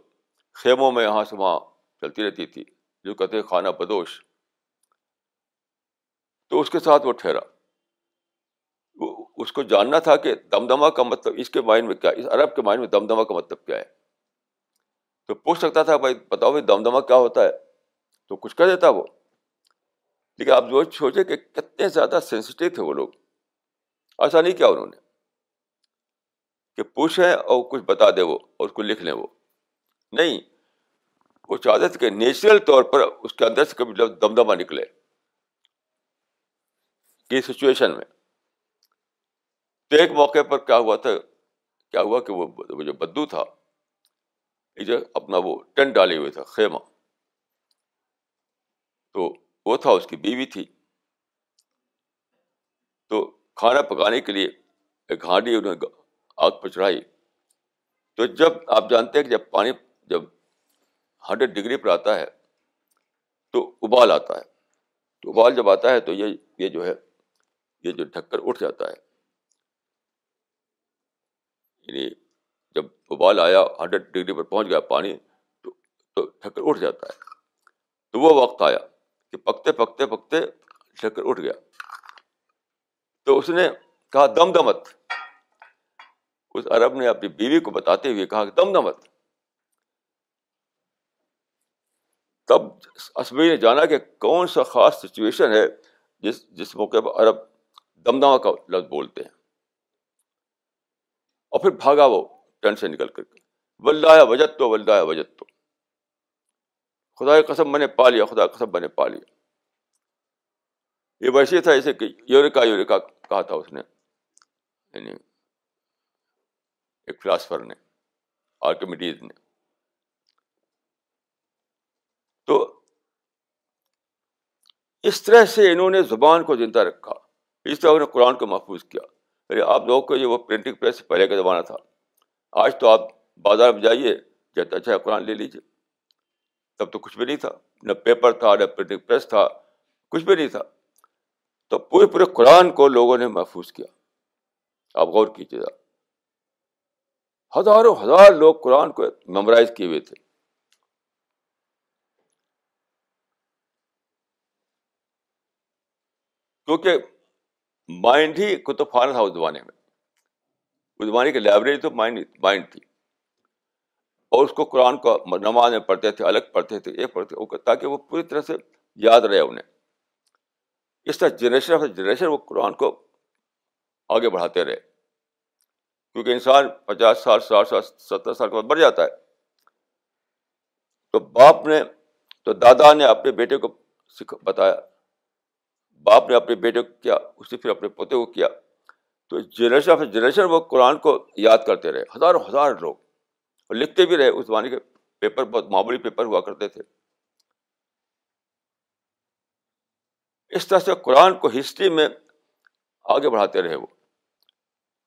خیموں میں یہاں سے وہاں چلتی رہتی تھی، جو کہتے خانہ بدوش۔ تو اس کے ساتھ وہ ٹھہرا۔ اس کو جاننا تھا کہ دمدما کا مطلب اس کے مائنڈ میں کیا، اس عرب کے مائنڈ میں دمدما کا مطلب کیا ہے۔ تو پوچھ سکتا تھا، بھائی بتاؤ بھائی دمدما کیا ہوتا ہے؟ تو کچھ کہہ دیتا وہ۔ لیکن آپ جو سوچے کہ کتنے زیادہ سینسٹیو تھے وہ لوگ۔ ایسا نہیں کیا انہوں نے۔ کہ پوچھیں اور کچھ بتا دے وہ اور اس کو لکھ لیں وہ۔ نہیں، وہ چاہتے تھے کہ نیچرل طور پر اس کے اندر سے کبھی دمدما نکلے۔ کی سچویشن میں۔ تو ایک موقع پر کیا ہوا تھا؟ کیا ہوا کہ وہ جو بدو تھا جو اپنا وہ ٹینٹ ڈالے ہوئے تھا خیمہ۔ تو وہ تھا، اس کی بیوی تھی۔ تو کھانا پکانے کے لیے ایک ہانڈی انہوں نے آگ پہ چڑھائی۔ تو جب آپ جانتے ہیں کہ جب پانی جب ہنڈریڈ ڈگری پر آتا ہے، تو ابال آتا ہے۔ تو ابال جب آتا ہے تو یہ یہ جو ہے یہ جو ڈھکر اٹھ جاتا ہے۔ یعنی جب ابال آیا، ہنڈریڈ ڈگری پر پہنچ گیا پانی، تو تو ڈھکر اٹھ جاتا ہے۔ تو وہ وقت آیا کہ پکتے پکتے پکتے ڈھکر اٹھ گیا۔ تو اس نے کہا، دم دمت! اس عرب نے اپنی بیوی کو بتاتے ہوئے کہا کہ دم دمت! تب اسبی نے جانا کہ کون سا خاص سچویشن ہے جس جس موقع پر عرب دمدما کا لفظ بولتے ہیں۔ اور پھر بھاگا وہ ٹینٹ سے نکل کر کے۔ ولدا وجت تو ولدا وجت تو خدا قسم میں نے پا لیا خدا قسم میں نے پا لیا۔ یہ ویسے تھا جیسے کہ یوریکا یوریکا کہا تھا اس نے۔ یعنی ایک فلاسفر نے آرکمیڈیز نے۔ تو اس طرح سے انہوں نے زبان کو زندہ رکھا۔ اس طرح انہوں نے قرآن کو محفوظ کیا۔ ارے، آپ لوگوں کو یہ وہ پرنٹنگ پریس پہلے کا زمانہ تھا۔ آج تو آپ بازار میں جائیے کہتے اچھا قرآن لے لیجیے تب تو کچھ بھی نہیں تھا، نہ پیپر تھا، نہ پرنٹنگ پریس تھا، کچھ بھی نہیں تھا۔ تو پورے پورے قرآن کو لوگوں نے محفوظ کیا۔ آپ غور کیجیے گا ہزاروں ہزار لوگ قرآن کو میمورائز کیے ہوئے تھے۔ کیونکہ مائنڈ ہی کتب تھا اس زمانے میں۔ اس زمانے کی لائبریری تو مائنڈ مائنڈ تھی۔ اور اس کو قرآن کو نماز میں پڑھتے تھے، الگ پڑھتے تھے، ایک پڑھتے تاکہ وہ پوری طرح سے یاد رہے انہیں۔ اس طرح جنریشن آف جنریشن وہ قرآن کو آگے بڑھاتے رہے۔ کیونکہ انسان پچاس سال، ساٹھ سال، ستر سال کے بعد بڑھ جاتا ہے۔ تو باپ نے، تو دادا نے اپنے بیٹے کو بتایا۔ باپ نے اپنے بیٹے کو کیا، اس نے پھر اپنے پوتے کو کیا۔ تو جنریشن آف جنریشن وہ قرآن کو یاد کرتے رہے، ہزاروں ہزار لوگ۔ اور لکھتے بھی رہے، اس زمانے کے پیپر بہت معمولی پیپر ہوا کرتے تھے۔ اس طرح سے قرآن کو ہسٹری میں آگے بڑھاتے رہے وہ۔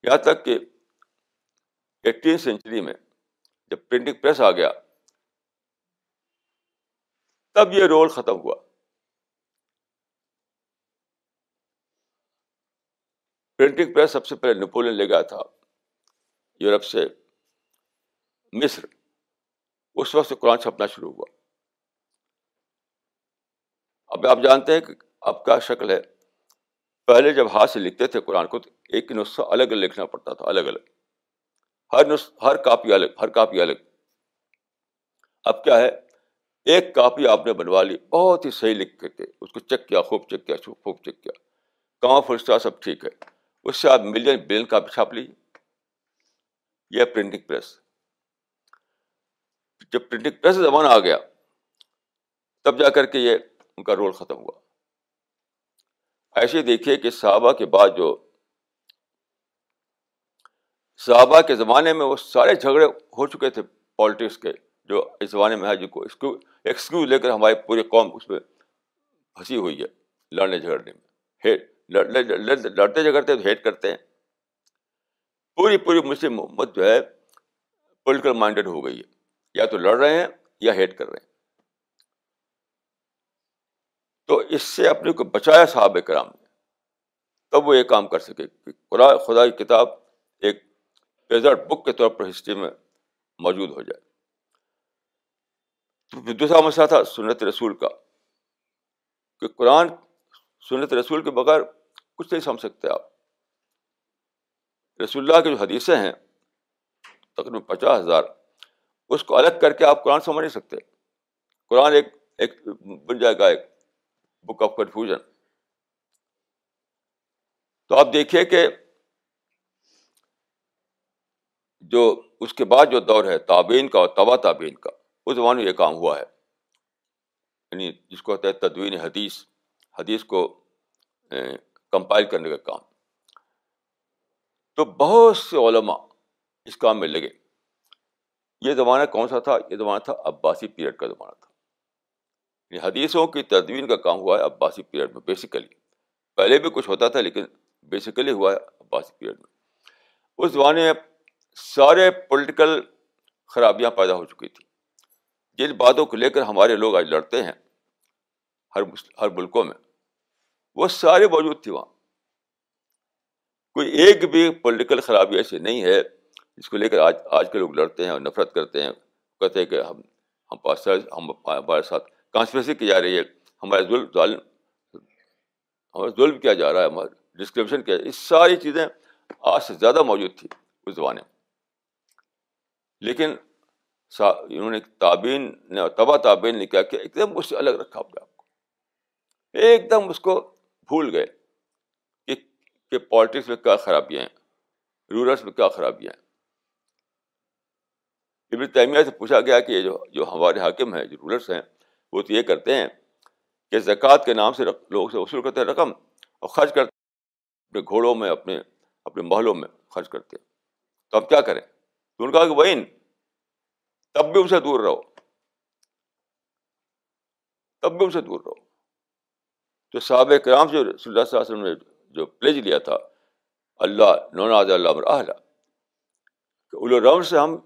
یہاں تک کہ ایٹین سینچری میں جب پرنٹنگ پریس آ گیا، تب یہ رول ختم ہوا۔ پرنٹنگ پریس سب سے پہلے نیپولین لے گیا تھا، یورپ سے مصر۔ اس وقت سے قرآن چھپنا شروع ہوا۔ اب آپ جانتے ہیں کہ اب کیا شکل ہے۔ پہلے جب ہاتھ سے لکھتے تھے قرآن کو، تو ایک نسخہ الگ الگ لکھنا پڑتا تھا، الگ الگ۔ ہر نس، ہر کاپی الگ، ہر کاپی الگ۔ اب کیا ہے، ایک کاپی آپ نے بنوا لی، بہت ہی صحیح لکھ کے اس کو چیک کیا، خوب چیک کیا، خوب چیک کیا۔ کہاں فلسٹا سب ٹھیک ہے۔ اس سے آپ ملین بلین کاپی چھاپ لیجیے یہ پرنٹنگ پریس۔ جب پرنٹنگ پریس زمانہ آ گیا، تب جا کر کے یہ ان کا رول ختم ہوا۔ ایسے دیکھیے کہ صحابہ کے بعد جو صحابہ کے زمانے میں وہ سارے جھگڑے ہو چکے تھے پالیٹکس کے، جو اس زمانے میں ہے جن کو ایکسکیوز لے کر ہماری پوری قوم اس میں پھنسی ہوئی ہے لڑنے جھگڑنے میں۔ لڑتے جھگڑتے تو ہیٹ کرتے ہیں۔ پوری پوری مسلم محمد جو ہے پولیٹیکل مائنڈیڈ ہو گئی ہے۔ یا تو لڑ رہے ہیں یا ہیٹ کر رہے ہیں۔ تو اس سے اپنے کو بچایا صاحب کرام نے۔ تب وہ یہ کام کر سکے کہ قرآن خدا کی کتاب ایک بک کے طور پر ہسٹری میں موجود ہو جائے۔ تو دوسرا مسئلہ تھا سنت رسول کا۔ کہ قرآن سنت رسول کے بغیر کچھ نہیں سمجھ سکتے آپ۔ رسول اللہ کی جو حدیثیں ہیں، تقریباً پچاس ہزار، اس کو الگ کر کے آپ قرآن سمجھ نہیں سکتے۔ قرآن ایک ایک بن جائے گا، ایک بک آف کنفیوژن تو آپ دیکھیے کہ جو اس کے بعد جو دور ہے تابین کا اور تبا تابین کا، اس زمانے میں یہ کام ہوا ہے۔ یعنی جس کو کہتے ہیں تدوین حدیث حدیث کو کمپائل کرنے کا کام۔ تو بہت سے علماء اس کام میں لگے۔ یہ زمانہ کون سا تھا؟ یہ زمانہ تھا عباسی پیریڈ کا زمانہ تھا۔ یعنی حدیثوں کی تدوین کا کام ہوا ہے عباسی پیریڈ میں بیسیکلی پہلے بھی کچھ ہوتا تھا لیکن بیسیکلی ہوا ہے عباسی پیریڈ میں۔ اس زمانے میں سارے پولیٹیکل خرابیاں پیدا ہو چکی تھیں۔ جن باتوں کو لے کر ہمارے لوگ آج لڑتے ہیں ہر ہر ملکوں میں۔ وہ سارے موجود تھے وہاں۔ کوئی ایک بھی پولیٹیکل خرابی ایسی نہیں ہے جس کو لے کر آج آج کے لوگ لڑتے ہیں اور نفرت کرتے ہیں۔ کہتے ہیں کہ ہم ہم پاس ہم ہمارے ساتھ کانسپریسی کی جا رہی ہے۔ ہمارے ظلم ظالم ہمارا ظلم کیا جا رہا ہے۔ ہمارا ڈسکرپشن کیا یہ ساری چیزیں آج سے زیادہ موجود تھی اس زمانے میں۔ لیکن انہوں نے تعبین نے اور تبا تعبین نے کیا کیا ایک دم اس سے الگ رکھا اپنے آپ کو۔ ایک دم اس کو بھول گئے کہ کہ پالیٹکس میں کیا خرابیاں ہیں رورلس میں کیا خرابیاں ہیں۔ ابن تیمیہ سے پوچھا گیا کہ یہ جو جو ہمارے حاکم ہیں، جو رولرس ہیں، وہ تو یہ کرتے ہیں کہ زکوٰۃ کے نام سے لوگوں سے وصول کرتے ہیں رقم اور خرچ کرتے اپنے گھوڑوں میں، اپنے اپنے محلوں میں خرچ کرتے ہیں۔ تو اب کیا کریں؟ تو ان کا کہ بہن تب بھی ان سے دور رہو۔ تب بھی ان سے دور رہو۔ تو صحابہ کرام سے رسول اللہ صلی اللہ علیہ وسلم نے جو پلیج لیا تھا، اللہ، نوناز اللہ کہ اولو سے ہم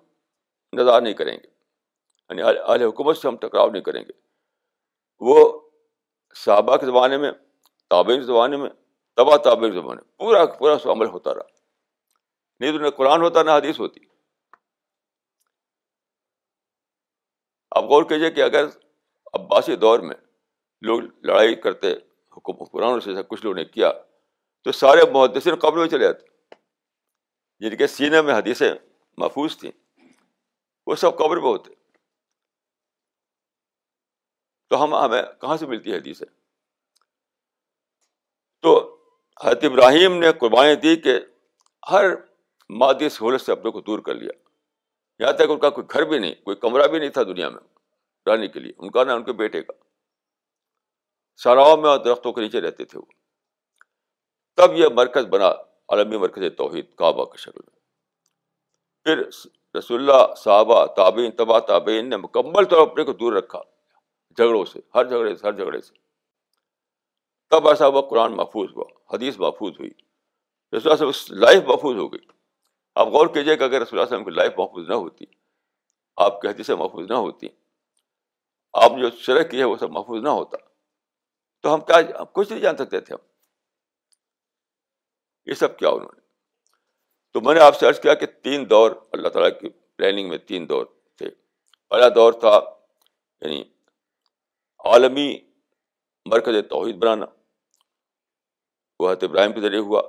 نظار نہیں کریں گے یعنی اہل حکومت سے ہم ٹکراؤ نہیں کریں گے۔ وہ صحابہ کے زمانے میں تابع کے زمانے میں، تبا تابع کے زمانے پورا پورا سو عمل ہوتا رہا۔ نہیں تو نہ قرآن ہوتا، نہ حدیث ہوتی۔ آپ غور کیجیے کہ اگر عباسی دور میں لوگ لڑائی کرتے حکومت قرآن سے کچھ لوگوں نے کیا تو سارے محدثین قبر میں چلے جاتے جن کے سینے میں حدیثیں محفوظ تھیں۔ وہ سب قبر میں ہوتے تو ہم ہمیں کہاں سے ملتی ہے حدیث تو حضرت ابراہیم نے قربانی دی کہ ہر مادی سہولت سے اپنے کو دور کر لیا۔ یہاں تک ان کا کوئی گھر بھی نہیں، کوئی کمرہ بھی نہیں تھا دنیا میں رہنے کے لیے۔ ان کا نہ ان کے بیٹے کا۔ ساراؤں میں اور درختوں کے نیچے رہتے تھے وہ۔ تب یہ مرکز بنا، عالمی مرکز توحید، کعبہ کی شکل میں۔ پھر رسول اللہ، صحابہ، تابعین تبا تابعین نے مکمل طور پر اپنے کو دور رکھا۔ جھگڑوں سے، ہر جھگڑے سے، ہر جھگڑے سے۔ تب ایسا ہوا، قرآن محفوظ ہوا، حدیث محفوظ ہوئی۔ رسول اللہ وسلم لائف محفوظ ہو گئی۔ آپ غور کیجیے کہ اگر رسول اللہ وسلم کی لائف محفوظ نہ ہوتی، آپ کی حدیثیں محفوظ نہ ہوتی، آپ جو شرح کی ہے وہ سب محفوظ نہ ہوتا۔ تو ہم کیا کچھ نہیں جان سکتے تھے ہم۔ یہ سب کیا انہوں نے۔ تو میں نے آپ سے عرض کیا کہ تین دور اللہ تعالیٰ کی پلاننگ میں تین دور تھے۔ پہلا دور تھا یعنی عالمی مرکز توحید بنانا، وہ حضرت ابراہیم کے ذریعے ہوا۔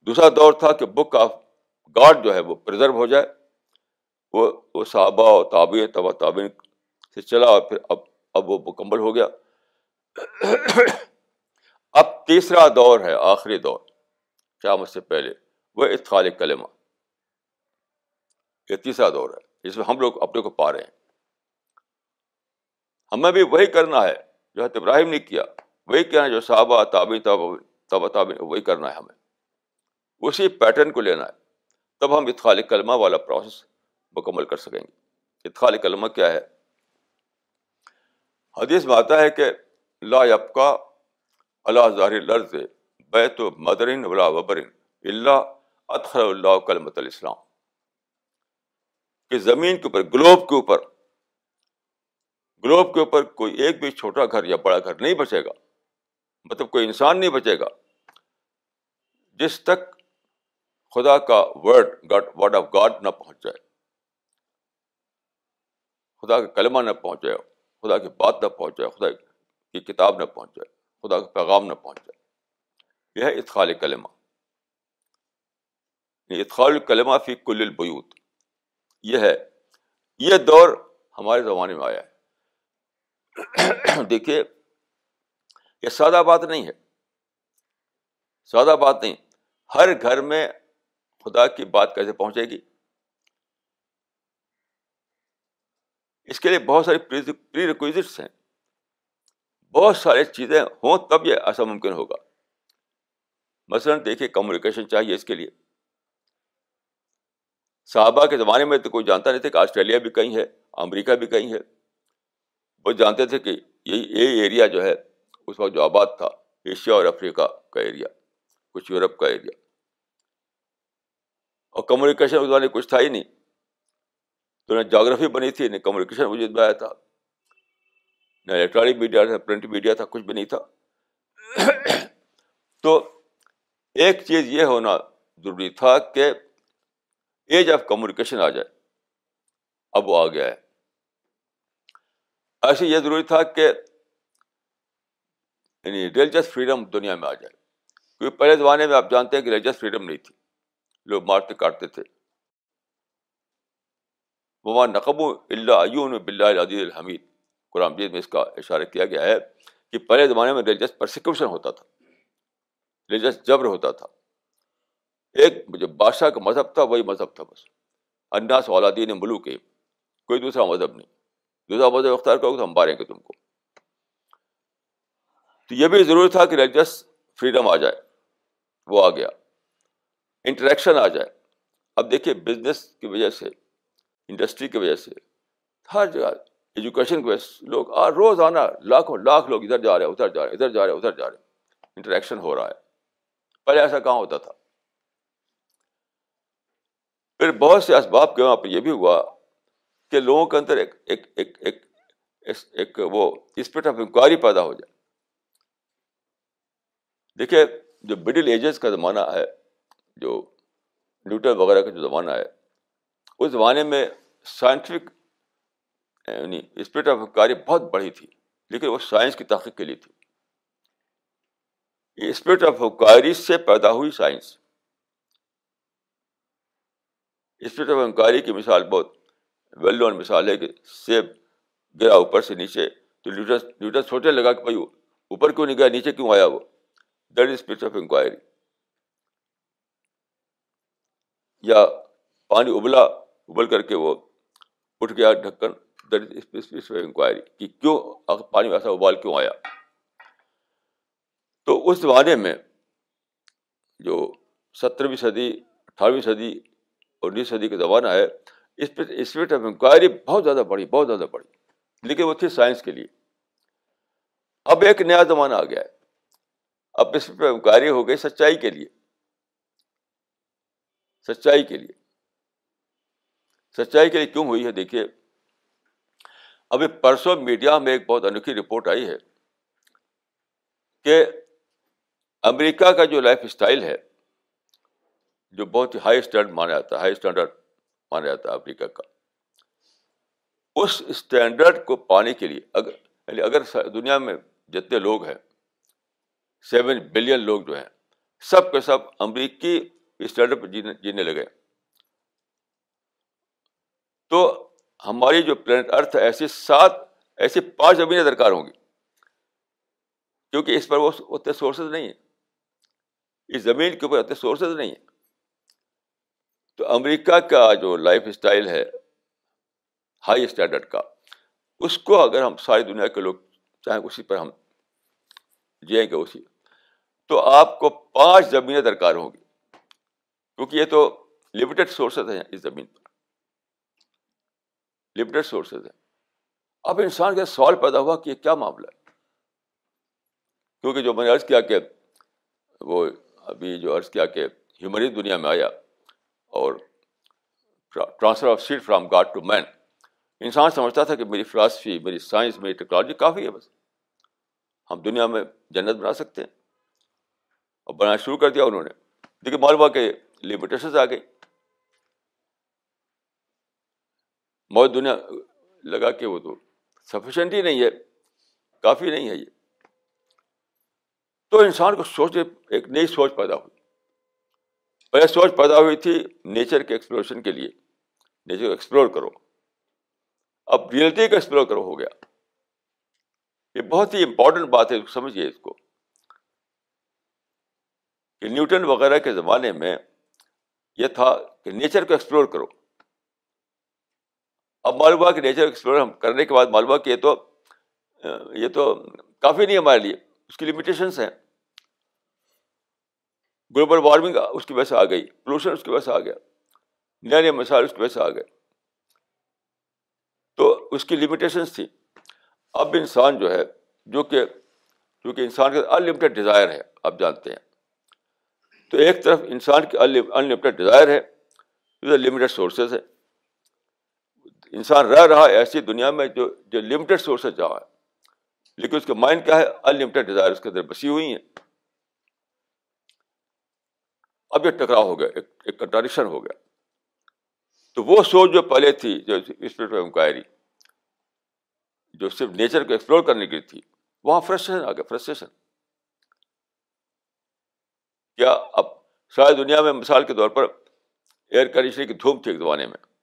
دوسرا دور تھا کہ بک آف گاڈ جو ہے وہ پرزرو ہو جائے۔ وہ وہ صحابہ و تابع تبا تعبین سے چلا اور پھر اب اب وہ مکمل ہو گیا۔ اب تیسرا دور ہے، آخری دور۔ قیامت سے پہلے؟ وہ اتخال کلمہ۔ یہ تیسرا دور ہے، جس میں ہم لوگ اپنے کو پا رہے ہیں۔ ہمیں بھی وہی کرنا ہے، جو حضرت ابراہیم نے کیا۔ وہی کیا جو صحابہ تابی تب تابی وہی کرنا ہے ہمیں۔ اسی پیٹرن کو لینا ہے۔ تب ہم اتخال کلمہ والا پروسیس مکمل کر سکیں گے۔ اتخال کلمہ کیا ہے؟ حدیث میں آتا ہے کہ لا یبقا اللہ ظاہر لرز بیت و مدرین ولا وبرین اللہ اطخر اللہ کلمت الاسلام کہ زمین کے اوپر، گلوب کے اوپر، گلوب کے اوپر کوئی ایک بھی چھوٹا گھر یا بڑا گھر نہیں بچے گا مطلب کوئی انسان نہیں بچے گا، جس تک خدا کا word God word of God نہ پہنچ جائے، خدا کا کلمہ نہ پہنچ جائے، خدا کی بات نہ پہنچ جائے، خدا کی کتاب نہ پہنچ جائے خدا کا پیغام نہ پہنچ جائے یہ ہے اطخال کلمہ۔ اطخال کلمہ فی کل البیوت۔ یہ ہے، یہ دور ہمارے زمانے میں آیا ہے۔ دیکھیے، یہ سادہ بات نہیں ہے۔ سادہ بات نہیں، ہر گھر میں خدا کی بات کیسے پہنچے گی؟ اس کے لیے بہت ساری پری ریکویزٹس ہیں۔ بہت ساری چیزیں ہوں تب یہ ایسا ممکن ہوگا۔ مثلاً دیکھیے کمیونیکیشن چاہیے اس کے لیے۔ صحابہ کے زمانے میں تو کوئی جانتا نہیں تھا کہ آسٹریلیا بھی کہیں ہے، امریکہ بھی کہیں ہے۔ وہ جانتے تھے کہ یہی یہی ایریا جو ہے، اس وقت جو آباد تھا، ایشیا اور افریقہ کا ایریا کچھ یورپ کا ایریا اور کمیونیکیشن اس زمانے کچھ تھا ہی نہیں۔ تو نہ جاگرفی بنی تھی، نہ کمیونیکیشن وجود میں آیا تھا۔ نہ الیکٹرانک میڈیا تھا پرنٹ میڈیا تھا، کچھ بھی نہیں تھا۔ تو ایک چیز یہ ہونا ضروری تھا کہ ایج آف کمیونیکیشن آ جائے۔ اب وہ آ گیا ہے۔ ایسے یہ ضروری تھا کہ یعنی ریلیجس فریڈم دنیا میں آ جائے۔ کیونکہ پہلے زمانے میں آپ جانتے ہیں کہ ریلیجس فریڈم نہیں تھی۔ لوگ مارتے، کاٹتے تھے۔ وما نقب اللہ بلّہ عدیل الحمید۔ قرآن مجید میں اس کا اشارہ کیا گیا ہے کہ پہلے زمانے میں ریلیجس پرسیکیوشن ہوتا تھا ریلیجس جبر ہوتا تھا۔ ایک جو بادشاہ کا مذہب تھا، وہی مذہب تھا بس۔ اناس اولادین ملوک ہے کوئی دوسرا مذہب نہیں۔ دوسرا مذہب اختیار کرو تو ہم ماریں گے تم کو۔ تو یہ بھی ضروری تھا کہ ریلیجس فریڈم آ جائے۔ وہ آ گیا۔ انٹریکشن آ جائے۔ اب دیکھیے بزنس کی وجہ سے انڈسٹری کی وجہ سے، ہر جگہ ایجوکیشن کی وجہ لوگ روز آنا لاکھوں لاکھ لوگ ادھر جا رہے ہیں، ادھر جا رہے ہیں، ادھر جا رہے ہیں، ادھر جا رہے ہیں۔ انٹریکشن ہو رہا ہے۔ پہلے ایسا کہاں ہوتا تھا؟ پھر بہت سے اسباب کے وہاں پہ یہ بھی ہوا کہ لوگوں کے اندر ایک ایک ایک ایک ایک وہ اسپرٹ آف انکوائری پیدا ہو جائے۔ دیکھیے، جو مڈل ایجز کا زمانہ ہے، جو نیوٹن وغیرہ کا جو زمانہ ہے، اس زمانے میں سائنٹیفک یعنی اسپرٹ آف انکوائری بہت بڑی تھی، لیکن وہ سائنس کی تحقیق کے لیے تھی۔ یہ اسپرٹ آف انکوائری سے پیدا ہوئی سائنس اسپرٹ آف انکوائری کی مثال بہت ویل نون مثال ہے کہ سیب گرا اوپر سے نیچے، تو لیٹر لیٹر سوچنے لگا کہ بھائی اوپر کیوں نہیں گیا، نیچے کیوں آیا وہ؟ That is spirit of inquiry یا پانی ابلا، ابل کر کے وہ اٹھ گیا ڈھکن۔ دیٹ از انکوائری کہ کیوں پانی میں ایسا ابال کیوں آیا؟ تو اس زمانے میں جو سترہویں صدی، اٹھارہویں صدی انیس صدی کا زمانہ ہے، اس پہ اسپرٹ آف انکوائری بہت زیادہ بڑھی، بہت زیادہ بڑھی۔ لیکن وہ تھی سائنس کے لیے۔ اب ایک نیا زمانہ آ گیا ہے۔ اب اس پہ انکوائری ہو گئی سچائی کے لیے۔ سچائی کے لیے۔ سچائی کے لیے کیوں ہوئی ہے؟ دیکھیے ابھی پرسوں میڈیا میں ایک بہت انوکھی رپورٹ آئی ہے کہ امریکہ کا جو لائف اسٹائل ہے، جو بہت ہی ہائی اسٹینڈرڈ مانا جاتا ہے، ہائی اسٹینڈرڈ مانا جاتا ہے افریقہ کا، اس اسٹینڈرڈ کو پانے کے لیے، اگر یعنی اگر دنیا میں جتنے لوگ ہیں، سیون بلین لوگ جو ہیں، سب کے سب امریکی اسٹینڈرڈ پہ جینے جینے لگے۔ تو ہماری جو پلانٹ ارتھ ہے ایسی سات ایسی پانچ زمینیں درکار ہوں گی۔ کیونکہ اس پر وہ اتنے سورسز نہیں ہیں۔ اس زمین کے اوپر اتنے سورسز نہیں ہیں۔ تو امریکہ کا جو لائف اسٹائل ہے ہائی اسٹینڈرڈ کا، اس کو اگر ہم ساری دنیا کے لوگ چاہیں اسی پر ہم جئیں گے اسی۔ تو آپ کو پانچ زمینیں درکار ہوں گی۔ کیونکہ یہ تو لمیٹیڈ سورسز ہیں اس زمین پر۔ لمیٹیڈ سورسز ہیں۔ اب انسان کا سوال پیدا ہوا کہ یہ کیا معاملہ ہے۔ کیونکہ جو میں نے عرض کیا کہ وہ ابھی جو عرض کیا کہ ہیومنی دنیا میں آیا اور transfer of seat from God to man انسان سمجھتا تھا کہ میری فلاسفی میری سائنس میری ٹیکنالوجی کافی ہے بس۔ ہم دنیا میں جنت بنا سکتے ہیں۔ اور بنانا شروع کر دیا انہوں نے۔ دیکھیے معلوم کہ لمیٹیشنز آ گئی موت دنیا لگا کہ وہ تو سفیشینٹ ہی نہیں ہے، کافی نہیں ہے یہ۔ تو انسان کو سوچ ایک نئی سوچ پیدا ہوئی۔ پہلے سوچ پیدا ہوئی تھی نیچر کے ایکسپلوریشن کے لیے۔ نیچر کو ایکسپلور کرو۔ اب ریئلٹی کا ایکسپلور کرو، ہو گیا۔ یہ بہت ہی امپورٹنٹ بات ہے، سمجھیے اس کو۔ کہ نیوٹن وغیرہ کے زمانے میں یہ تھا کہ نیچر کو ایکسپلور کرو۔ اب معلوم ہوا کہ نیچر ایکسپلور ہم کرنے کے بعد معلوم ہوا کہ یہ تو یہ تو کافی نہیں ہمارے لیے، اس کی لمیٹیشنس ہیں۔ گلوبل وارمنگ اس کی وجہ سے آ گئی پولوشن اس کی وجہ سے آ گیا نئے نئے مسائل اس کی وجہ سے آ گئے۔ تو اس کی لمیٹیشنس تھی اب انسان جو ہے، جو کہ کیونکہ انسان کا انلمیٹیڈ ڈیزائر ہے، آپ جانتے ہیں۔ تو ایک طرف انسان کی انلمیٹیڈ ڈیزائر ہے لمیٹیڈ سورسز ہے انسان رہ رہا ہے ایسی دنیا میں جو جو لمیٹیڈ سورسز جہاں ہے۔ لیکن اس کے مائنڈ کیا ہے؟ انلمیٹیڈ ڈیزائر اس کے اندر بسی ہوئی ہیں۔ اب یہ ٹکراؤ ہو گیا، ایک کنٹراڈکشن ہو گیا۔ تو وہ سوچ جو پہلے تھی، جو اسپرٹ آف انکوائری، جو صرف نیچر کو ایکسپلور کرنے کی تھی، وہاں فرسٹریشن آ گیا فرسٹریشن کیا اب شاید دنیا میں مثال کے طور پر ایئر کنڈیشننگ کی دھوم تھی ایک زمانے میں؟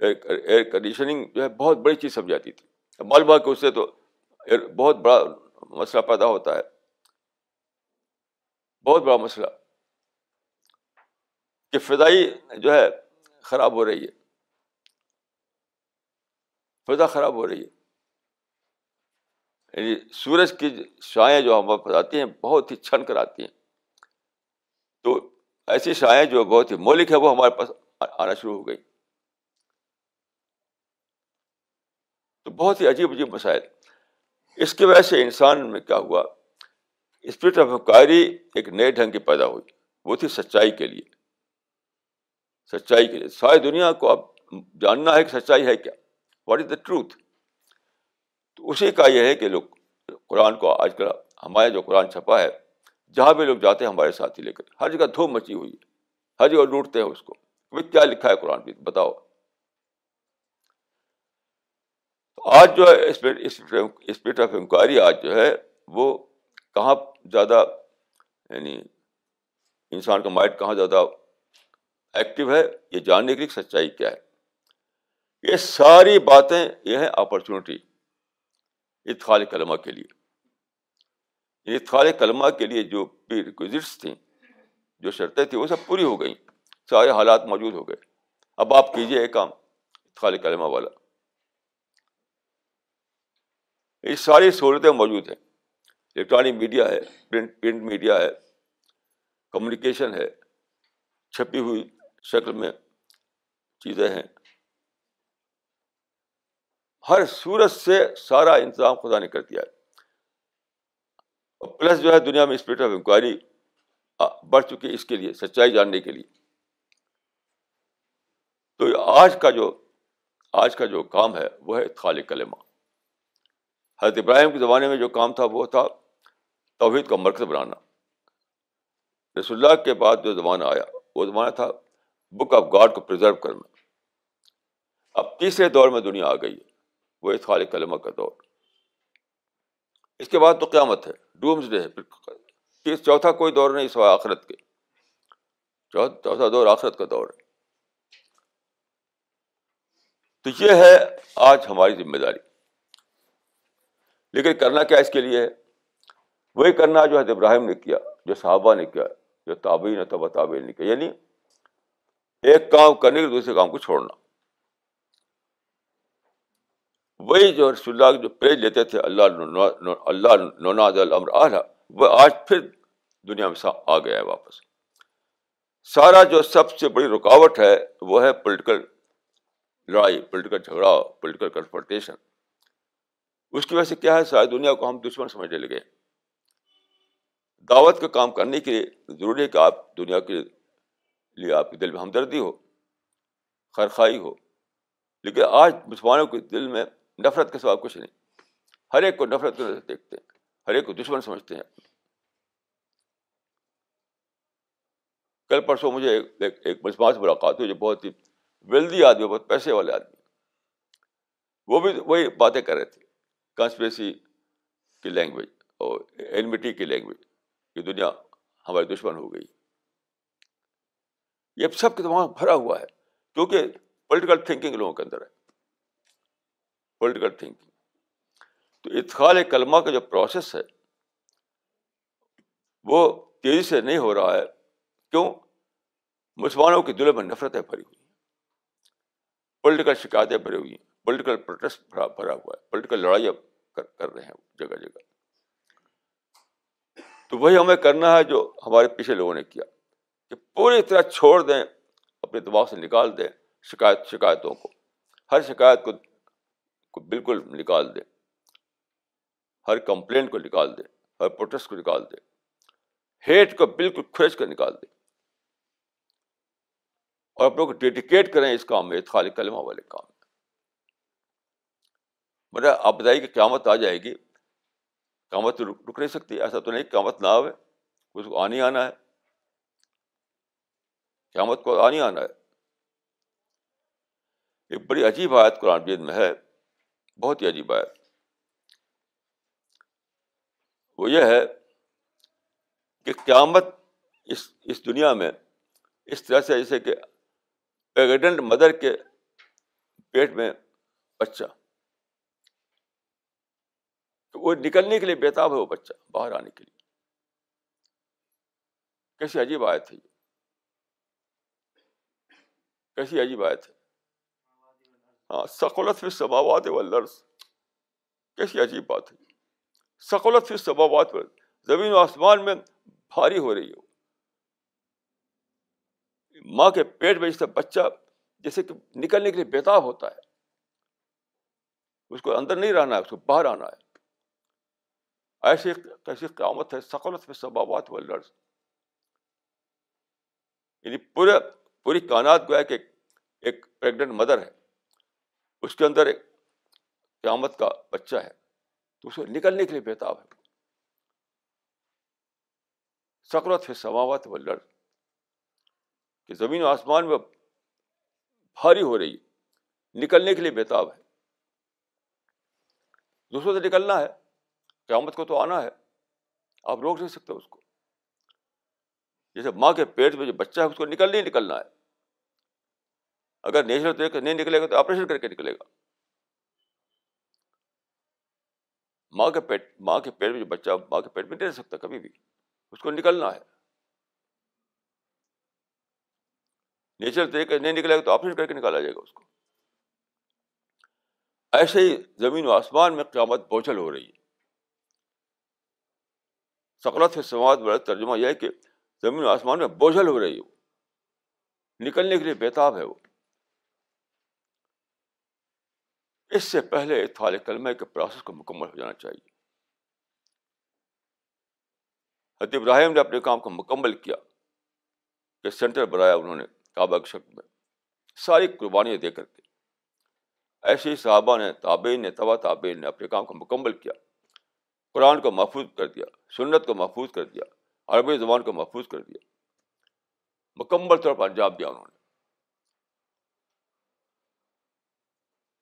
ایئر کنڈیشننگ جو ہے بہت بڑی چیز سمجھاتی تھی۔ معلوم کہ اس سے تو بہت بڑا مسئلہ پیدا ہوتا ہے۔ بہت بڑا مسئلہ۔ کہ فضائی جو ہے خراب ہو رہی ہے۔ فضا خراب ہو رہی ہے۔ یعنی سورج کی شائیں جو ہمارے پاس آتی ہیں بہت ہی چھن کر آتی ہیں۔ تو ایسی شائیں جو بہت ہی مولک ہے وہ ہمارے پاس آنا شروع ہو گئی تو بہت ہی عجیب عجیب مسائل۔ اس کی وجہ سے انسان میں کیا ہوا؟ اسپرٹ آف انکوائری ایک نئے ڈھنگ کی پیدا ہوئی۔ وہ تھی سچائی کے لیے۔ سچائی کے لیے۔ ساری دنیا کو اب جاننا ہے کہ سچائی ہے کیا۔ واٹ از دا ٹروتھ تو اسی کا یہ ہے کہ لوگ قرآن کو آج کل ہمارے جو قرآن چھپا ہے، جہاں بھی لوگ جاتے ہیں ہمارے ساتھی لے کر، ہر جگہ دھوم مچی ہوئی ہے۔ ہر جگہ لوٹتے ہیں اس کو۔ کیا لکھا ہے قرآن بھی بتاؤ۔ تو آج جو ہے اسپرٹ آف انکوائری آج جو ہے، وہ کہاں زیادہ یعنی انسان کا مائنڈ کہاں زیادہ ایکٹیو ہے، یہ جاننے کے لیے سچائی کیا ہے۔ یہ ساری باتیں، یہ ہیں اپرچونیٹی اتخال کلمہ کے لیے۔ اتخال کلمہ کے لیے جو ریکوزٹس تھیں، جو شرطیں تھیں، وہ سب پوری ہو گئیں، سارے حالات موجود ہو گئے۔ اب آپ کیجیے ایک کام اتخال کلمہ والا۔ یہ ساری سہولتیں موجود ہیں۔ الیکٹرانک میڈیا ہے پرنٹ پرنٹ میڈیا ہے کمیونیکیشن ہے، چھپی ہوئی شکل میں چیزیں ہیں۔ ہر صورت سے سارا انتظام خدا نے کر دیا ہے۔ اور پلس جو ہے دنیا میں اسپرٹ آف انکوائری بڑھ چکی ہے اس کے لیے، سچائی جاننے کے لیے۔ تو آج کا جو آج کا جو کام ہے، وہ ہے خال کلمہ۔ حضرت ابراہیم کے زمانے میں جو کام تھا وہ تھا توحید کا مرکز بنانا۔ رسول اللہ کے بعد جو زمانہ آیا، وہ زمانہ تھا بک آف گاڈ کو پرزرو کرنا۔ اب تیسرے دور میں دنیا آ گئی ہے وہ اطخال کلمہ کا دور۔ اس کے بعد تو قیامت ہے ڈومز ڈے ہے چوتھا کوئی دور نہیں سوائے آخرت کے۔ چوتھا دور آخرت کا دور ہے۔ تو یہ ہے آج ہماری ذمہ داری۔ لیکن کرنا کیا اس کے لیے ہے؟ وہی کرنا جو حضرت ابراہیم نے کیا، جو صحابہ نے کیا، جو تابعین تب تابعین نے کیا۔ یعنی ایک کام کرنے کے دوسرے کام کو چھوڑنا۔ وہی جو رسول اللہ جو پیج لیتے تھے، اللہ اللہ نوناد الامر اعلیٰ، وہ آج پھر دنیا میں آ گیا ہے واپس۔ سارا جو سب سے بڑی رکاوٹ ہے، وہ ہے پولیٹیکل لڑائی پولیٹیکل جھگڑا پولیٹیکل کنفرٹیشن اس کی وجہ سے کیا ہے؟ ساری دنیا کو ہم دشمن سمجھنے لگے۔ دعوت کا کام کرنے کے لیے ضروری ہے کہ آپ دنیا کے لیے آپ کے دل میں ہمدردی ہو، خرخائی ہو۔ لیکن آج مسلمانوں کے دل میں نفرت کے سوا کچھ نہیں۔ ہر ایک کو نفرت کے نظر دیکھتے ہیں، ہر ایک کو دشمن سمجھتے ہیں۔ کل پرسوں مجھے ایک مسلمان سے ملاقات ہوئی جو بہت ہی ویلدی آدمی، بہت پیسے والے آدمی۔ وہ بھی وہی باتیں کر رہے تھے۔ کانسپریسی کی لینگویج اور اینمیٹی کی لینگویج یہ دنیا ہماری دشمن ہو گئی۔ یہ سب کے دماغ بھرا ہوا ہے، کیونکہ پولیٹیکل تھنکنگ لوگوں کے اندر ہے۔ پولیٹیکل تھنکنگ تو اتخال کلمہ کا جو پروسیس ہے، وہ تیزی سے نہیں ہو رہا ہے۔ کیوں؟ مسلمانوں کے دلوں میں نفرتیں بھری ہوئی ہیں۔ پولیٹیکل شکایتیں بھری ہوئی ہیں۔ پولیٹیکل پروٹیسٹ بھرا ہوا ہے۔ پولیٹیکل لڑائیاں کر رہے ہیں جگہ جگہ۔ تو وہی ہمیں کرنا ہے جو ہمارے پیچھے لوگوں نے کیا، کہ پوری طرح چھوڑ دیں اپنے دماغ سے نکال دیں شکایت، شکایتوں کو۔ ہر شکایت کو کو بالکل نکال دیں۔ ہر کمپلین کو نکال دیں، ہر پروٹیسٹ کو نکال دیں۔ ہیٹ کو بالکل کھرچ کر نکال دیں۔ اور اپنے کو ڈیڈیکیٹ کریں اس کام میں خالی کلمہ والے کام میں۔ مطلب آپ بتائیے کہ قیامت آ جائے گی۔ قیامت تو رک نہیں سکتی، ایسا تو نہیں قیامت نہ آئے اس کو آنی آنا ہے۔ قیامت کو آنی آنا ہے۔ ایک بڑی عجیب آیت قرآن جید میں ہے، بہت ہی عجیب آیت۔ وہ یہ ہے کہ قیامت اس اس دنیا میں اس طرح سے جیسے کہ پیگنٹ مدر کے پیٹ میں بچہ وہ نکلنے کے لیے بےتاب ہے وہ بچہ باہر آنے کے لیے۔ کیسی عجیب آیت ہے یہ۔ کیسی عجیب آیت ہے۔ ہاں سکولت فی سماوات والارض۔ کیسی عجیب بات ہے۔ سکولت فی سماوات زمین و آسمان میں بھاری ہو رہی ہو۔ ماں کے پیٹ میں جیسے بچہ جیسے کہ نکلنے کے لیے بےتاب ہوتا ہے۔ اس کو اندر نہیں رہنا ہے، اس کو باہر آنا ہے۔ ایسی کیسی قیامت ہے سقلت میں سبابات و لرز۔ یعنی پورے، پوری کائنات گویا کہ ایک پریگنٹ مدر ہے۔ اس کے اندر ایک قیامت کا بچہ ہے۔ تو اسے نکلنے کے لیے بےتاب ہے۔ سکلت ہے سماوت و لرز۔ کہ زمین و آسمان میں بھاری ہو رہی ہے۔ نکلنے کے لیے بےتاب ہے۔ دوسروں سے نکلنا ہے۔ قیامت کو تو آنا ہے۔ آپ روک نہیں سکتے اس کو۔ جیسے ماں کے پیٹ میں جو بچہ ہے، اس کو نکل نہیں نکلنا ہے۔ اگر نیچرل طریقے نہیں نکلے گا تو آپریشن کر کے نکلے گا۔ ماں کے پیٹ، ماں کے پیٹ میں جو بچہ، ماں کے پیٹ میں نہیں رہ سکتا کبھی بھی۔ اس کو نکلنا ہے۔ نیچرل طریقے نہیں نکلے گا تو آپریشن کر کے نکالا جائے گا اس کو۔ ایسے ہی زمین و آسمان میں قیامت بوچھل ہو رہی ہے۔ سکلت سے سماعت بڑا ترجمہ یہ ہے کہ زمین و آسمان میں بوجھل ہو رہی ہے وہ نکلنے کے لیے بےتاب ہے وہ۔ اس سے پہلے اتفال کلمہ کے پروسیس کو مکمل ہو جانا چاہیے۔ حد ابراہیم نے اپنے کام کو مکمل کیا کہ سینٹر بنایا انہوں نے کعبہ کے شکل میں۔ ساری قربانیاں دے کر کے۔ ایسے ہی صحابہ نے، تابعین نے، تبا تابعین نے اپنے کام کو مکمل کیا۔ قرآن کو محفوظ کر دیا، سنت کو محفوظ کر دیا، عربی زبان کو محفوظ کر دیا۔ مکمل طور پر انجام دیا انہوں نے۔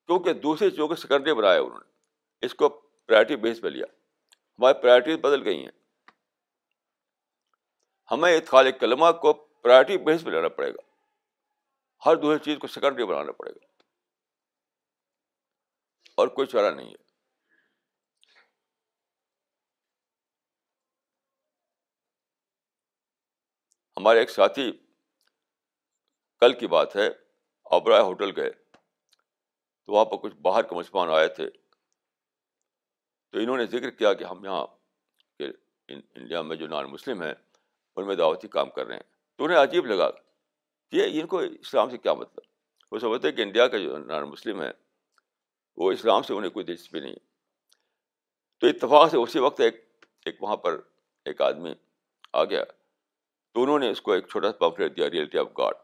کیونکہ دوسری چیزوں کے سیکنڈری بنایا انہوں نے۔ اس کو پرائرٹی بیس پہ لیا۔ ہماری پرائرٹیز بدل گئی ہیں۔ ہمیں اتخال کلمہ کو پرائرٹی بیس پہ لینا پڑے گا۔ ہر دوسری چیز کو سیکنڈری بنانا پڑے گا۔ اور کوئی چارہ نہیں ہے۔ ہمارے ایک ساتھی کل کی بات ہے ابرائے ہوٹل گئے، تو وہاں پر کچھ باہر کے مسلمان آئے تھے۔ تو انہوں نے ذکر کیا کہ ہم یہاں کہ انڈیا میں جو نان مسلم ہیں، ان میں دعوتی کام کر رہے ہیں۔ تو انہیں عجیب لگا کہ ان کو اسلام سے کیا مطلب؟ وہ سمجھتے کہ انڈیا کا جو نان مسلم ہے وہ اسلام سے انہیں کوئی دلچسپی نہیں تو اتفاق سے اسی وقت ایک ایک وہاں پر ایک آدمی آ گیا۔ تو انہوں نے اس کو ایک چھوٹا سا پمفلیٹ دیا ریئلٹی آف گاڈ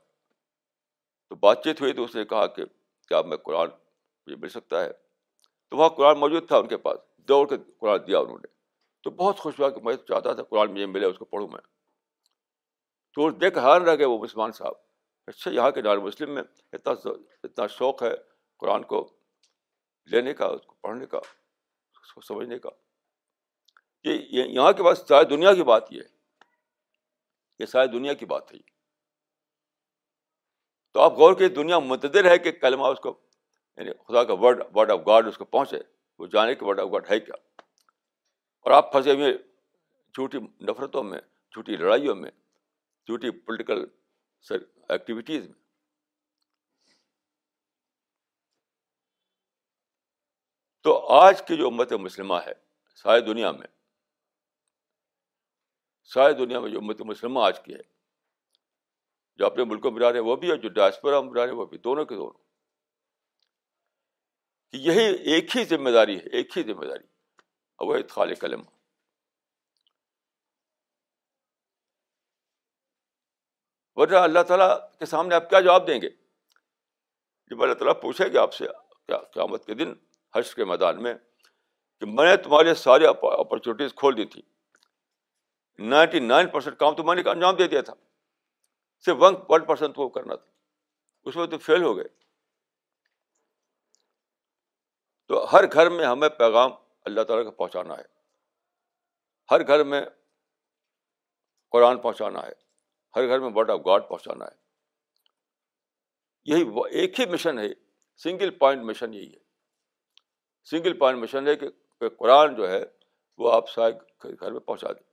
تو بات چیت ہوئی تو اس نے کہا کہ کیا میں قرآن مجھے مل سکتا ہے؟ تو وہاں قرآن موجود تھا ان کے پاس، دوڑ کے قرآن دیا انہوں نے۔ تو بہت خوش ہوا کہ میں چاہتا تھا قرآن مجھے ملے، اس کو پڑھوں میں۔ تو دیکھ حیران رہ گئے وہ مسلمان صاحب۔ اچھا یہاں کے دار مسلم میں اتنا اتنا شوق ہے قرآن کو لینے کا، اس کو پڑھنے کا، اس کو سمجھنے کا۔ یہ یہاں کے پاس ساری دنیا کی بات یہ ہے۔ یہ ساری دنیا کی بات ہے تو آپ غور کی دنیا متدر ہے کہ کلمہ اس کو یعنی خدا کا ورڈ ورڈ آف گاڈ اس کو پہنچے، وہ جانے کہ ورڈ آف گاڈ ہے کیا۔ اور آپ پھنسے ہوئے جھوٹی نفرتوں میں، جھوٹی لڑائیوں میں، جھوٹی پولیٹیکل ایکٹیویٹیز میں۔ تو آج کی جو امت مسلمہ ہے، ساری دنیا میں ساری دنیا میں جو امت مسلمہ آج کی ہے، جو اپنے ملکوں میں رہے ہیں، وہ بھی ہے، جو ڈاسپورا میں رہے ہیں، وہ بھی، دونوں کے دونوں۔ یہی ایک ہی ذمہ داری ہے، ایک ہی ذمہ داری وہ خال قلم ورنہ اللہ تعالیٰ کے سامنے آپ کیا جواب دیں گے؟ جب اللہ تعالیٰ پوچھے گا آپ سے کیا قیامت کے دن حرش کے میدان میں کہ میں نے تمہارے سارے اپرچونیٹیز کھول دی تھی نائنٹی نائن پرسینٹ کام تو میں نے انجام دے دیا تھا۔ صرف ون ون پرسینٹ وہ کرنا تھا۔ اس میں تو فیل ہو گئے۔ تو ہر گھر میں ہمیں پیغام اللہ تعالیٰ کا پہنچانا ہے۔ ہر گھر میں قرآن پہنچانا ہے۔ ہر گھر میں ورڈ آف گاڈ پہنچانا ہے۔ یہی ایک ہی مشن ہے۔ سنگل پوائنٹ مشن یہی ہے۔ سنگل پوائنٹ مشن ہے کہ قرآن جو ہے وہ آپ سارے گھر میں پہنچا دیں۔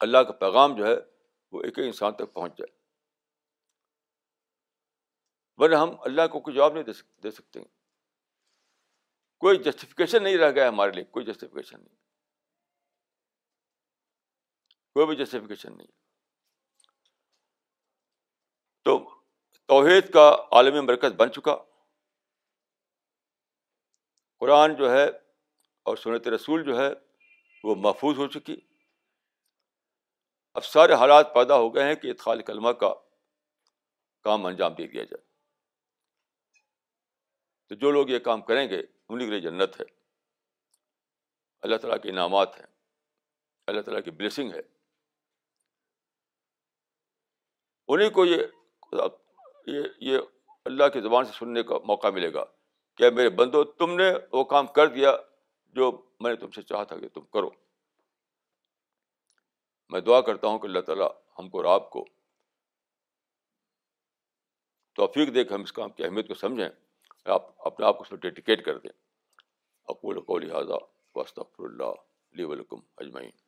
اللہ کا پیغام جو ہے وہ ایک ایک انسان تک پہنچ جائے۔ ورنہ ہم اللہ کو کوئی جواب نہیں دے سکتے ہیں۔ کوئی جسٹیفکیشن نہیں رہ گیا ہمارے لیے، کوئی جسٹیفکیشن نہیں۔ کوئی بھی جسٹیفکیشن نہیں۔ تو توحید کا عالمی مرکز بن چکا۔ قرآن جو ہے اور سنت رسول جو ہے وہ محفوظ ہو چکی۔ اب سارے حالات پیدا ہو گئے ہیں کہ اتخال کلمہ کا کام انجام دے دیا جائے۔ تو جو لوگ یہ کام کریں گے انہیں کے لیے جنت ہے۔ اللہ تعالیٰ کے انعامات ہیں۔ اللہ تعالیٰ کی بلیسنگ ہے۔ انہیں کو یہ یہ اللہ کی زبان سے سننے کا موقع ملے گا کہ میرے بندو، تم نے وہ کام کر دیا جو میں نے تم سے چاہا تھا کہ تم کرو۔ میں دعا کرتا ہوں کہ اللہ تعالیٰ ہم کو اور آپ کو توفیق دے کے ہم اس کام کی اہمیت کو سمجھیں، آپ اپنے آپ کو اس میں ڈیڈیکیٹ کر دیں۔ اقول کو لہٰذا وسط اللہ علیہ ولکم اجمعین۔